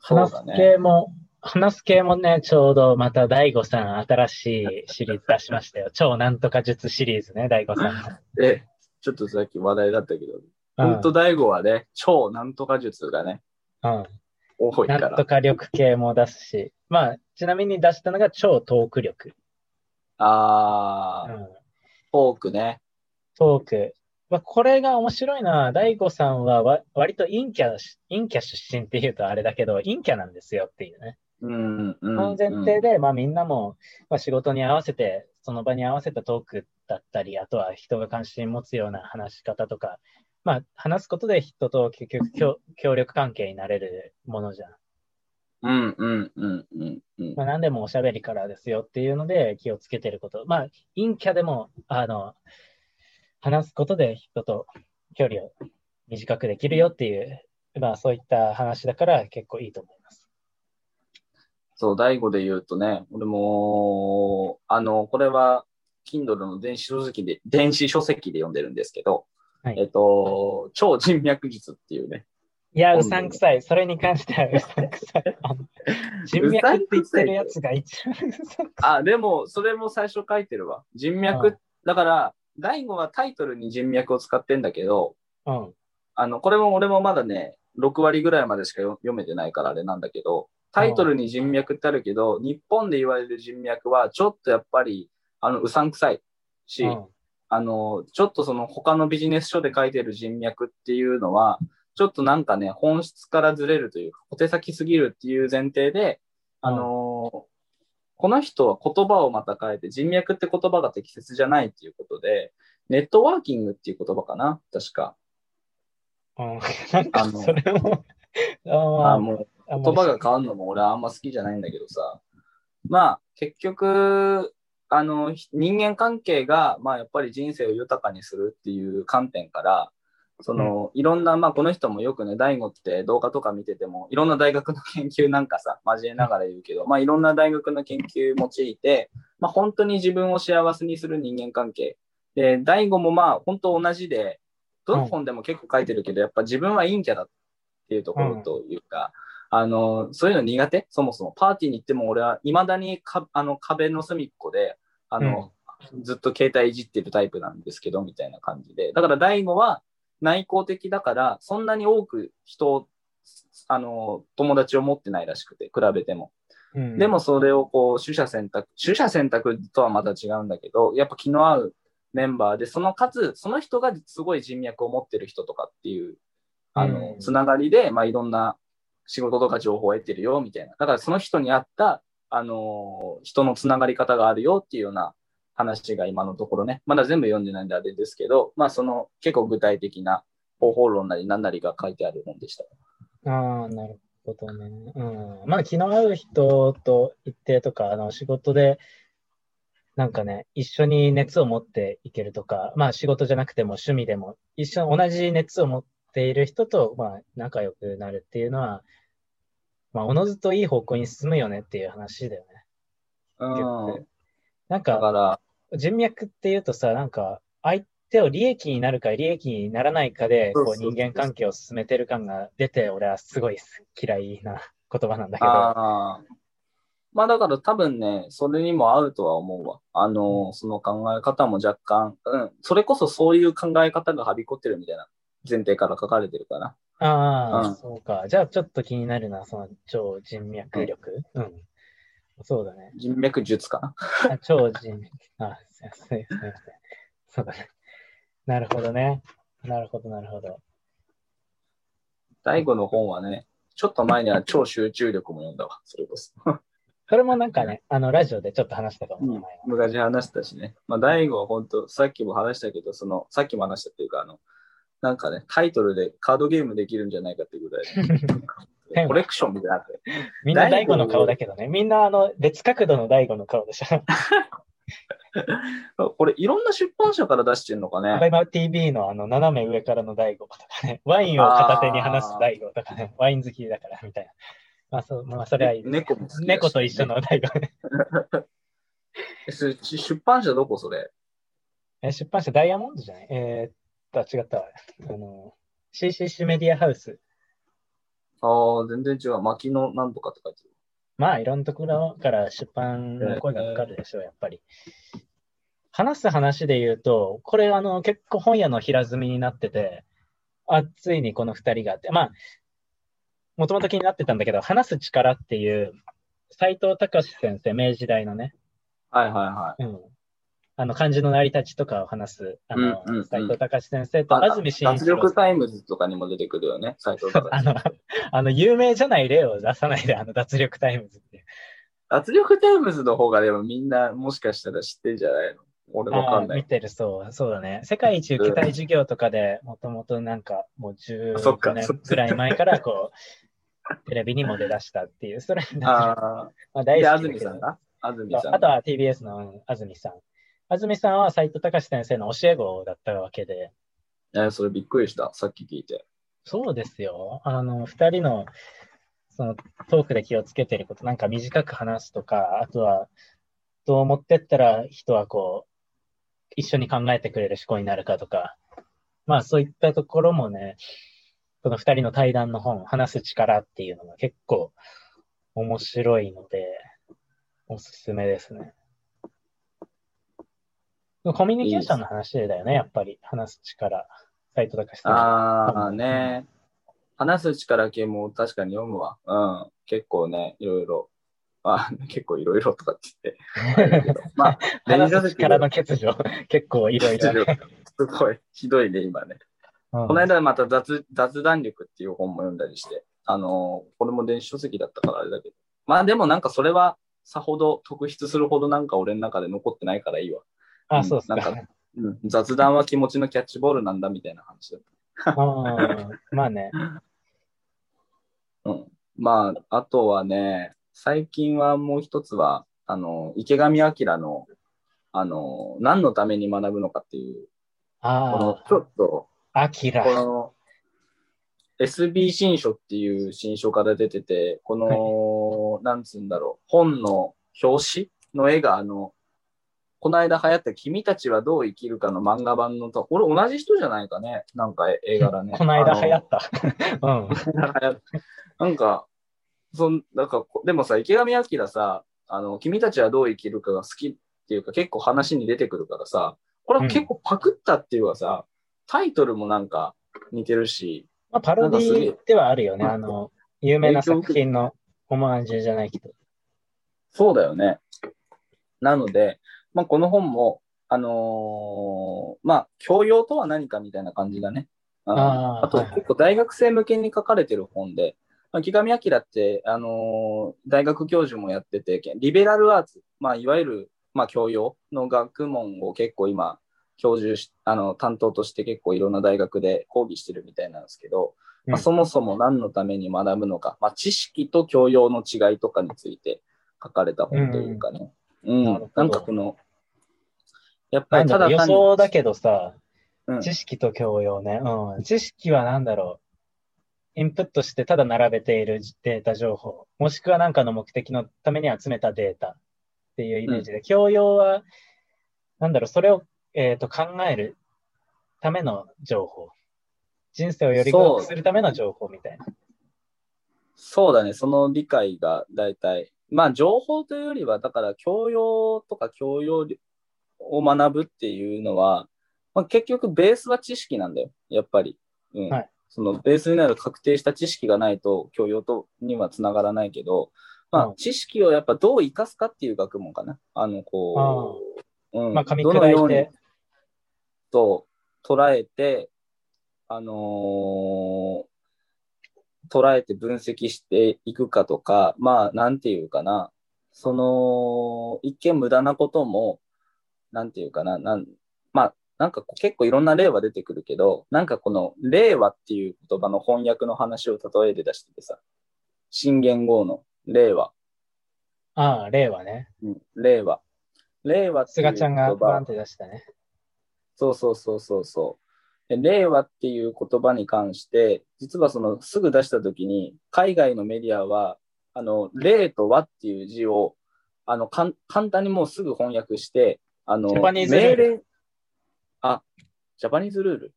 そう話す。系も、話す系もね、ちょうどまた大悟さん新しいシリーズ出しましたよ。超なんとか術シリーズね、大悟さんが。え、ちょっとさっき話題だったけど、うん本当大悟はね、超なんとか術がね、うん。多いからなんと。か力系も出すし、まあ、ちなみに出したのが超トーク力。あー、うん。フォークね。トーク。まあ、これが面白いのは、大悟さんはわ割と陰キャし、陰キャ出身っていうとあれだけど、陰キャなんですよっていうね。うん、うん。その前提で、まあみんなも、まあ、仕事に合わせて、その場に合わせたトークだったり、あとは人が関心持つような話し方とか、まあ話すことで人と結局協協力関係になれるものじゃん。うん、うん、うん、うん、うん。まあ何でもおしゃべりからですよっていうので気をつけてること。まあ陰キャでも、あの、話すことで人と距離を短くできるよっていう、まあそういった話だから結構いいと思います。そう、大悟で言うとね、俺も、あの、これは、Kindle の電子書籍で、電子書籍で読んでるんですけど、はいえっと、超人脈術っていうね。いや、うさんくさい。それに関してはうさんくさい。人脈って言ってるやつが一番うさんくさい。あ、でも、それも最初書いてるわ。人う脈ん、だから、大悟はタイトルに人脈を使ってんだけど、うん。あの、これも俺もまだね、6割ぐらいまでしかよ読めてないからあれなんだけど、タイトルに人脈ってあるけど、日本で言われる人脈は、ちょっとやっぱり、あの、うさんくさいし、うんあの、ちょっとその他のビジネス書で書いてる人脈っていうのは、ちょっとなんかね、本質からずれるというか、小手先すぎるっていう前提で、あのこの人は言葉をまた変えて、人脈って言葉が適切じゃないっていうことで、ネットワーキングっていう言葉かな？確か。うん。なんか、あのそれも、ああもうあ言葉が変わるのも俺はあんま好きじゃないんだけどさ。まあ、結局、あの、ひ人間関係が、まあ、やっぱり人生を豊かにするっていう観点から、その、いろんな、まあ、この人もよくね、大悟って動画とか見てても、いろんな大学の研究なんかさ、交えながら言うけど、まあ、いろんな大学の研究を用いて、まあ、本当に自分を幸せにする人間関係。で、大悟もまあ、本当同じで、どの本でも結構書いてるけど、やっぱ自分は陰キャだっていうところというか、あの、そういうの苦手？そもそも。パーティーに行っても俺は未だにかあの壁の隅っこで、あの、ずっと携帯いじってるタイプなんですけど、みたいな感じで。だから大悟は内向的だから、そんなに多く人を、あの、友達を持ってないらしくて、比べても。うんでもそれをこう、取捨選択、取捨選択とはまた違うんだけど、やっぱ気の合うメンバーで、そのかつ、その人がすごい人脈を持ってる人とかっていう、あの、うんつながりで、まあいろんな仕事とか情報を得てるよ、みたいな。だからその人に合った、あの、人のつながり方があるよっていうような話が今のところね、まだ全部読んでないんであれですけど、まあその結構具体的な方法論なり何なりが書いてある本でした。ああ、なるほどね。うん。まあ、気の合う人と一定とか、あの、仕事で、なんかね、一緒に熱を持っていけるとか、まあ、仕事じゃなくても趣味でも、一緒同じ熱を持っている人と、まあ、仲良くなるっていうのは、まあ、おのずといい方向に進むよねっていう話だよね。うん。なんだかか、ら、人脈っていうとさ、なんか、相手を利益になるか利益にならないかで、こう人間関係を進めてる感が出て、俺はすごい嫌いな言葉なんだけど。ああ。まあだから多分ね、それにも合うとは思うわ。あの、その考え方も若干、うん、それこそそういう考え方がはびこってるみたいな前提から書かれてるかな。ああ、うんそうか。じゃあちょっと気になるな、その超人脈力。うん。そうだね。人脈術かな。あ超人脈。あ、すいません。すいません。そうだね。なるほどね。なるほど、なるほど。第五の本はね、ちょっと前には超集中力も読んだわ、それこそ。それもなんかね、あの、ラジオでちょっと話したかも、昔話したしね。まあ、第五は本当さっきも話したけど、その、さっきも話したっていうか、あの、なんかね、タイトルでカードゲームできるんじゃないかっていうぐらい、コレクションみたいにな。みんな大悟の顔だけどね。みんなあの別角度の大悟の顔でしょ。これいろんな出版社から出してんのかね。今 TV のあの斜め上からの大悟とかね。ワインを片手に話す大悟とかね。ワイン好きだからみたいな。まあそう、まあそれはいいです。猫も好きだし猫と一緒の大悟ね。出版社どこそれ？え出版社ダイヤモンドじゃない？えー、っと、違ったわ。あの、CCC メディアハウス。ああ、全然違う。牧野なんとかって書いてる。まあ、いろんなところから出版の声がかかるでしょう、やっぱり。話す話で言うと、これ、あの、結構本屋の平積みになってて、あ、ついにこの二人があって、まあ、もともと気になってたんだけど、話す力っていう、斎藤隆先生、明治大のね、はいはいはい。うん。あの、漢字の成り立ちとかを話す、あのうんうんうん、斎藤孝先生とあ安住紳一郎脱力タイムズとかにも出てくるよね、斎藤孝。あの、あの、有名じゃない例を出さないで、あの、脱力タイムズって。脱力タイムズの方がでもみんなもしかしたら知ってんじゃないの？俺わかんない。見てる、そう、そうだね。世界一受けたい授業とかで、もともとなんか、もうそっか15年くらい前から、こう、テレビにも出だしたっていう、それ、まああ、あ。大好きだけど住さんが？安住さん。あとは TBS の安住さん。安住さんは斎藤隆先生の教え子だったわけで、えそれびっくりした。さっき聞いて。そうですよ。あの、二人の、その、トークで気をつけてること、なんか短く話すとか、あとは、どう思ってったら人はこう、一緒に考えてくれる思考になるかとか、まあそういったところもね、この二人の対談の本、話す力っていうのが結構面白いので、おすすめですね。コミュニケーションの話だよね、やっぱり。話す力。斎藤隆さん。ああ、ね。話す力系も確かに読むわ。うん。結構ね、いろいろ。あ、結構いろいろとかって言って。まあ、話す力の欠如、結構いろいろ。すごい、ひどいね、今ね。うんこの間また雑雑談力っていう本も読んだりして、あのーこれも電子書籍だったからあれだけど。まあでもなんかそれはさほど特筆するほどなんか俺の中で残ってないからいいわ。あ、そうっすか。なんかうん、雑談は気持ちのキャッチボールなんだみたいな話だっうんまあね。た。うん。まあ、あとはね、最近はもう一つは、あの、池上彰の、あの、何のために学ぶのかっていう、このあちょっと、あ、アキラこ。の SB 新書っていう新書から出てて、この、なんつうんだろう、本の表紙の絵があの、この間流行った君たちはどう生きるかの漫画版のと、これ同じ人じゃないかねなんか絵柄ね。この間流行っった。うん。た。なんか、そん、なんか、でもさ、池上彰さ、あの、君たちはどう生きるかが好きっていうか結構話に出てくるからさ、これは結構パクったっていうかさ、タイトルもなんか似てるし、まあ、パロディではあるよね。あの、有名な作品のオマージュじゃないけど。そうだよね。なので、まあ、この本も、あのーまあ、教養とは何かみたいな感じだね。うんあーあと、結構大学生向けに書かれてる本で、まあ、木上彰って、あのー大学教授もやってて、リベラルアーツ、まあ、いわゆる、まあ、教養の学問を結構今、教授し、あの、担当として結構いろんな大学で講義してるみたいなんですけど、まあ、うんそもそも何のために学ぶのか、まあ、知識と教養の違いとかについて書かれた本というかね。うん。なるほどなんかこの、やっぱりただ単に、想だけどさ、うん知識と教養ね。うん。知識は何だろう。インプットしてただ並べているデータ情報。もしくは何かの目的のために集めたデータっていうイメージで、教養は、なんだろう、それを、えっと考えるための情報。人生をより良くするための情報みたいな。そうだね、その理解が大体、まあ情報というよりは、だから教養とか教養を学ぶっていうのは、まあ、結局ベースは知識なんだよ、やっぱり。うん。はいそのベースになる確定した知識がないと教養とにはつながらないけど、まうんあ知識をやっぱどう生かすかっていう学問かな。あの、こう、うん。まあ、噛みどのように。と捉えて、あのー捉えて分析していくかとか、まあ、なんていうかな、その、一見無駄なことも、なんていうかな、なんまあ、なんか結構いろんな例は出てくるけど、なんかこの令和っていう言葉の翻訳の話を例えで出しててさ、新元号の令和。ああ、令和ね。うん、令和。令和っていう菅言葉ちゃんがバンって出したね。そうそうそうそうそう。で令和っていう言葉に関して、実はそのすぐ出したときに、海外のメディアは、あの、令と和っていう字を、あの、簡単にもうすぐ翻訳して、あの、ジャパニーズルー命ル令、あ、ジャパニーズルール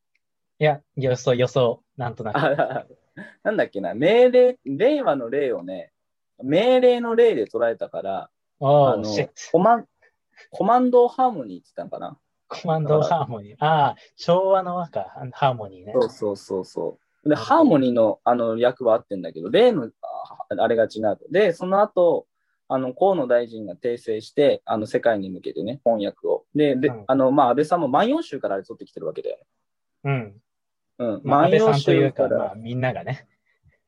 いや、予想、予想、なんとなく。あなんだっけな、命令、令和の令をね、命令の令で捉えたから、あのコマン、コマンドハーモニーって言ったのかな？コマンドハーモニー。ああ、昭和の和か、ハーモニーね。そうそうそうそう。で、ハーモニーのあの役は合ってんだけど、例のああれが違うと。で、その後、あの、河野大臣が訂正して、あの、世界に向けてね、翻訳を。で、で、うんあの、まあ、安倍さんも万葉集からあれ取ってきてるわけだよね。うん。うん。万葉集うか、から、まあ、みんながね。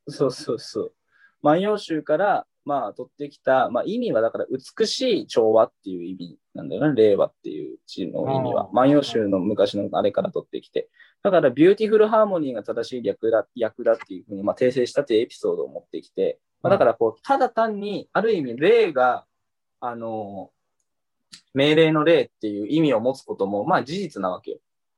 そうそうそう。万葉集から、まあ、取ってきた、まあ、意味はだから、美しい調和っていう意味なんだよね。令和っていう字の意味は万葉集の昔のあれから取ってきて。だから、 beautiful harmony が正しい略だ、訳だっていうふうに、まあ、訂正したっていうエピソードを持ってきて、まあ、だから、こう、ただ単に、ある意味、令が、あの、命令の令っていう意味を持つことも、まあ、事実なわけよ。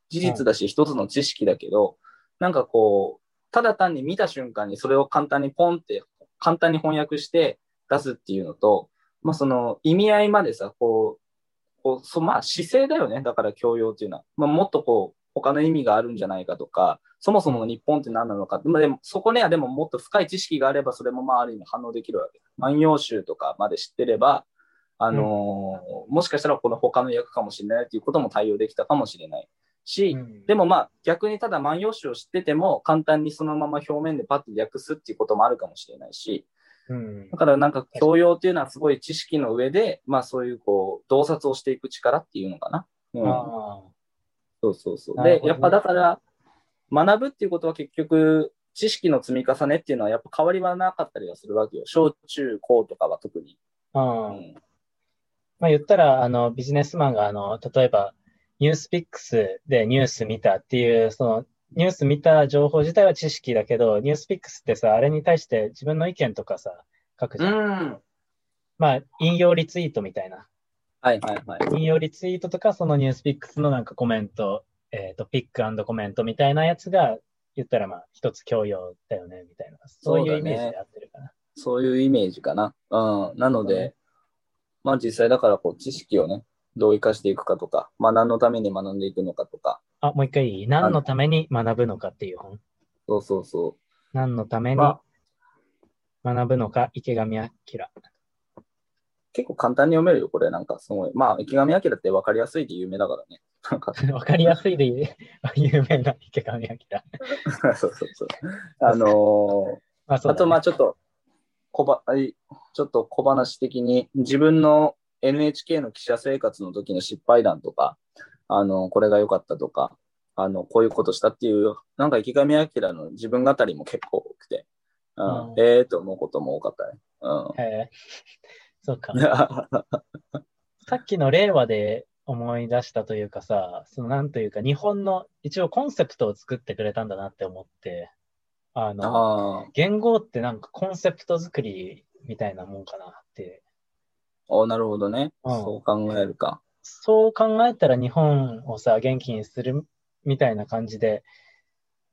事実だし、一つの知識だけど、なんかこう、ただ単に見た瞬間にそれを簡単にポンって、簡単に翻訳して出すっていうのと、まあその意味合いまでさ、こう、こうそまあ姿勢だよね。だから教養っていうのは。まあもっとこう、他の意味があるんじゃないかとか、そもそもの日本って何なのか。まあでもそこにはでももっと深い知識があれば、それもまあある意味反応できるわけ。万葉集とかまで知ってれば、あのーもしかしたらこの他の役かもしれないっていうことも対応できたかもしれないし、うんでもまあ逆にただ万葉集を知ってても簡単にそのまま表面でパッと訳すっていうこともあるかもしれないし、うんだからなんか教養っていうのはすごい知識の上で、まあそういうこう、洞察をしていく力っていうのかな。うん。あそうそうそう。で、やっぱだから、学ぶっていうことは結局、知識の積み重ねっていうのはやっぱ変わりはなかったりはするわけよ。小中高とかは特に。あ、ううん。ん。まあ言ったら、あの、ビジネスマンが、あの、例えば、ニュースピックスでニュース見たっていう、その、ニュース見た情報自体は知識だけど、ニュースピックスってさ、あれに対して自分の意見とかさ、書くじゃん。うん。まあ、引用リツイートみたいな。はいはいはい。引用リツイートとか、そのニュースピックスのなんかコメント、えっ、と、ピックコメントみたいなやつが、言ったらまあ、一つ教養だよね、みたいな。そういうイメージで合ってるかな。そういうイメージかな。うん。なので、まあ実際だからこう知識をね、どう生かしていくかとか、まあ何のために学んでいくのかとか、あ、もう一回いい？何のために学ぶのかっていう本。そうそうそ何のためにま学ぶのか、池上彰。う。結構簡単に読めるよ、これなんかすごい。まあ池上彰って分かりやすいで有名だからね。なんか わかりやすいで 有名な池上彰。そうそうそう。あのーまあねあとまあちょっと、小ば、はいちょっと小話的に、自分の NHK の記者生活の時の失敗談とか、あの、これが良かったとか、あの、こういうことしたっていう、なんか池上彰の自分語りも結構多くて、うんうんええと思うことも多かったね。へえそうかう。ん。さっきの令和で思い出したというかさ、そのなんというか、日本の一応コンセプトを作ってくれたんだなって思って、あの、あ言語ってなんかコンセプト作りみたいなもんかなって。あ、おなるほどね。うんそう考えるか。そう考えたら日本をさ、元気にするみたいな感じで、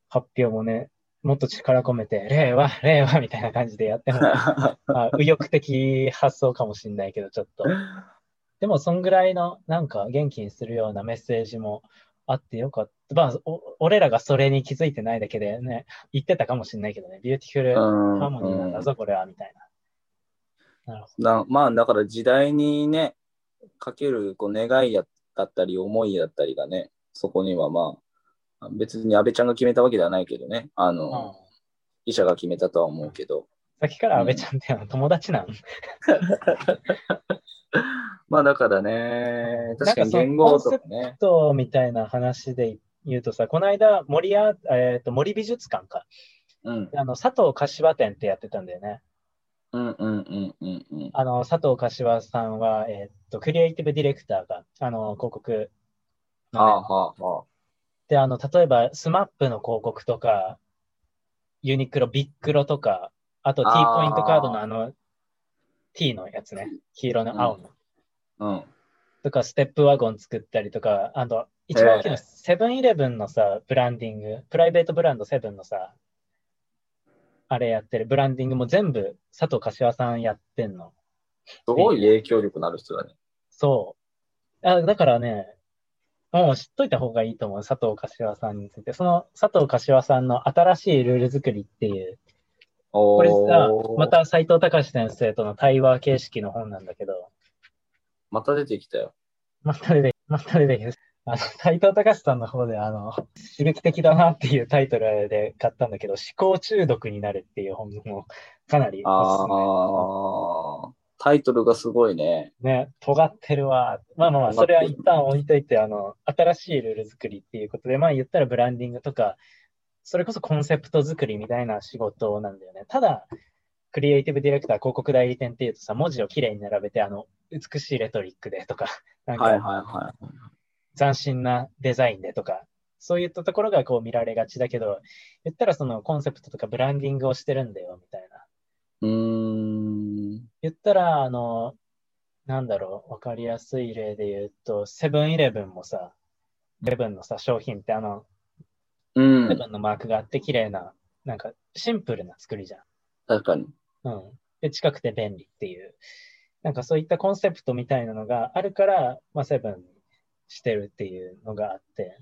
発表もね、もっと力込めて、令和、令和みたいな感じでやっても、まあ、右翼的発想かもしんないけど、ちょっと。でも、そんぐらいの、なんか、元気にするようなメッセージもあってよかった。まあ、お俺らがそれに気づいてないだけでね、言ってたかもしんないけどね、 beautiful うん harmony なんだぞ、これは、みたいな。なるほなまあ、だから時代にね、かけるこう願いやだったり、思いだったりがね、そこにはまあ、別に安倍ちゃんが決めたわけではないけどね、あの、識者が決めたとは思うけど、さっきから安倍ちゃんって友達なん？まあだからね、確かに言語とかね、と、みたいな話で言うとさ、この間、森や、えっ、と、森美術館か。うん、あの、佐藤可士和展ってやってたんだよね。うん、うん、うん、うん、うん。あの、佐藤可士和さんは、えっ、と、クリエイティブディレクターが、あの、広告のね、はあ、はあ、はあ。で、あの、例えば、スマップの広告とか、ユニクロ、ビックロとか、あと T ポイントカードのあの T のやつね。黄色の青の。うん。とか、ステップワゴン作ったりとか、あと、一番大きいのはセブンイレブンのさ、ブランディング、プライベートブランドセブンのさ、あれやってる、ブランディングも全部佐藤柏さんやってんの。すごい影響力のある人だね。そう。あだからね、もう知っといた方がいいと思う、佐藤柏さんについて。その佐藤柏さんの新しいルール作りっていう、ここれさ、また斎藤隆先生との対話形式の本なんだけど、また出てきたよ。また出て、また出てきて、あの、斎藤隆さんの方で、あの、刺激的だなっていうタイトルで買ったんだけど、思考中毒になるっていう本もかなりおすすめ。ああ、タイトルがすごいね。ね、尖ってるわ。まあまあまあ、それは一旦置いといて、あの、新しいルール作りっていうことで、まあ言ったらブランディングとか、それこそコンセプト作りみたいな仕事なんだよね。ただ、クリエイティブディレクター、広告代理店っていうとさ、文字をきれいに並べて、あの、美しいレトリックでとか、なんはいはいかはい。斬新なデザインでとか、そういったところがこう見られがちだけど、言ったらそのコンセプトとかブランディングをしてるんだよ、みたいな。うーん。言ったら、あの、なんだろう、わかりやすい例で言うと、セブンイレブンもさ、セブンのさ、商品ってあの、うん。セブンのマークがあって綺麗な、なんかシンプルな作りじゃん。確かに。うん。で、近くて便利っていう。なんかそういったコンセプトみたいなのがあるから、まあ、セブンにしてるっていうのがあって。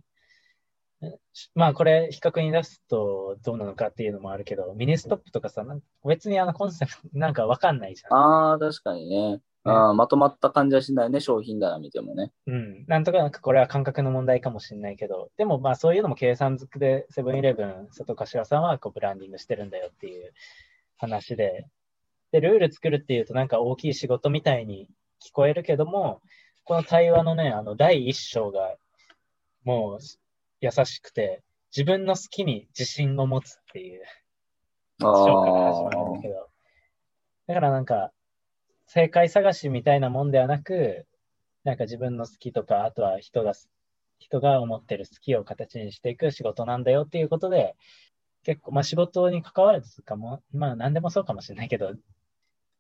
えまあ、これ、比較に出すとどうなのかっていうのもあるけど、ミニストップとかさ、別にあのコンセプト なんかわかんないじゃん。ああ、確かにね。あーまとまった感じはしないね、商品棚見てもね。うん。なんとかなんかこれは感覚の問題かもしれないけど、でもまあそういうのも計算づくで、セブンイレブン、佐藤柏さんはこうブランディングしてるんだよっていう話で、で、ルール作るっていうとなんか大きい仕事みたいに聞こえるけども、この対話のね、あの第一章がもう優しくて、自分の好きに自信を持つっていうあ章から始まるんだあけど、だからなんか、正解探しみたいなもんではなく、なんか自分の好きとか、あとは人が、人が思ってる好きを形にしていく仕事なんだよっていうことで、結構、まあ仕事に関わらずかも、まあ何でもそうかもしれないけど、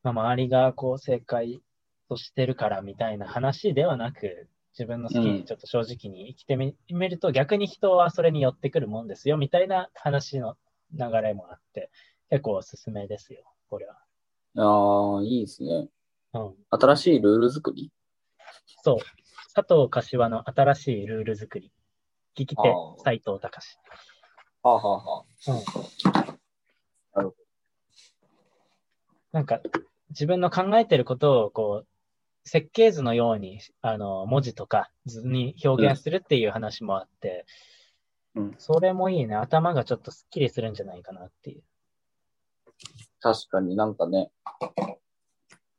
まあ周りがこう正解としてるからみたいな話ではなく、自分の好きにちょっと正直に生きてみ,、みると逆に人はそれに寄ってくるもんですよみたいな話の流れもあって、結構おすすめですよ、これは。ああ、いいですね。うん。新しいルール作り？そう。佐藤柏の新しいルール作り。聞き手あー、斉藤隆。はあ、はあはうん。なるほどなんか、自分の考えてることを、こう、設計図のように、あの、文字とか図に表現するっていう話もあって、うんそれもいいね。頭がちょっとスッキリするんじゃないかなっていう。確かになんかね、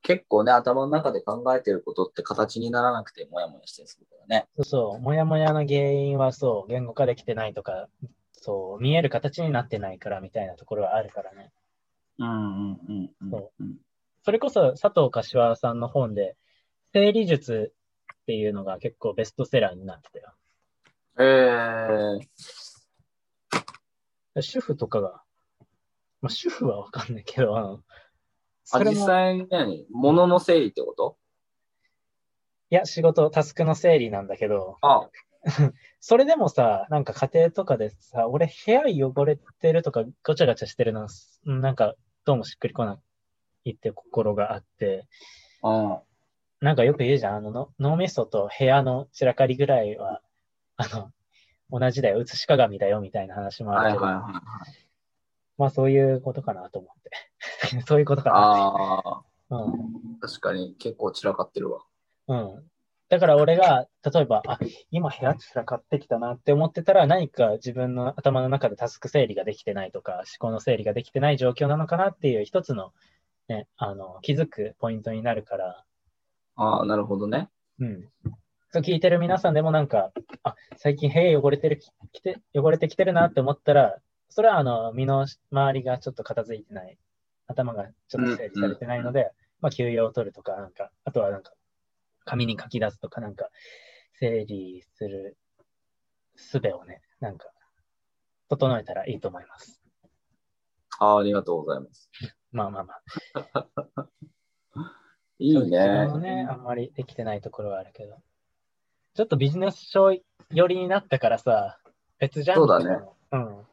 結構ね、頭の中で考えてることって形にならなくてもやもやしてるからね。そうそう。もやもやの原因はそう、言語化できてないとか、そう、見える形になってないからみたいなところはあるからね。うんうんうんうんそうん。それこそ佐藤柏さんの本で、整理術っていうのが結構ベストセラーになってたよ。えー、主婦とかが、まあ、主婦はわかんないけど、あの、あ、実際に何？物の整理ってこと？いや、仕事、タスクの整理なんだけど、あ、それでもさ、なんか家庭とかでさ、俺部屋汚れてるとかごちゃごちゃしてるの、うんなんかどうもしっくりこないって心があって、うん。なんかよく言うじゃん、あのの脳みそと部屋の散らかりぐらいは、あの、同じだよ、写し鏡だよみたいな話もあるけど、はいはいはい。まあそういうことかなと思って。そういうことかな。ああ、うん。確かに結構散らかってるわ。うん。だから俺が、例えば、あ、今部屋散らかってきたなって思ってたら、何か自分の頭の中でタスク整理ができてないとか、思考の整理ができてない状況なのかなっていう一つの、ね、あの、気づくポイントになるから、ああ、なるほどね。うん。そう聞いてる皆さんでもなんか、あ、最近部屋汚れてる、ききて、汚れてきてるなって思ったら、それはあの、身の周りがちょっと片付いてない、頭がちょっと整理されてないので、まあ、休養を取るとか、なんか、あとはなんか、紙に書き出すとか、なんか、整理する術をね、なんか、整えたらいいと思います。ああ、ありがとうございます。まあまあまあ。いいね。もね、あんまりできてないところはあるけど。ちょっとビジネス書寄りになったからさ、別じゃんそうだね。うん。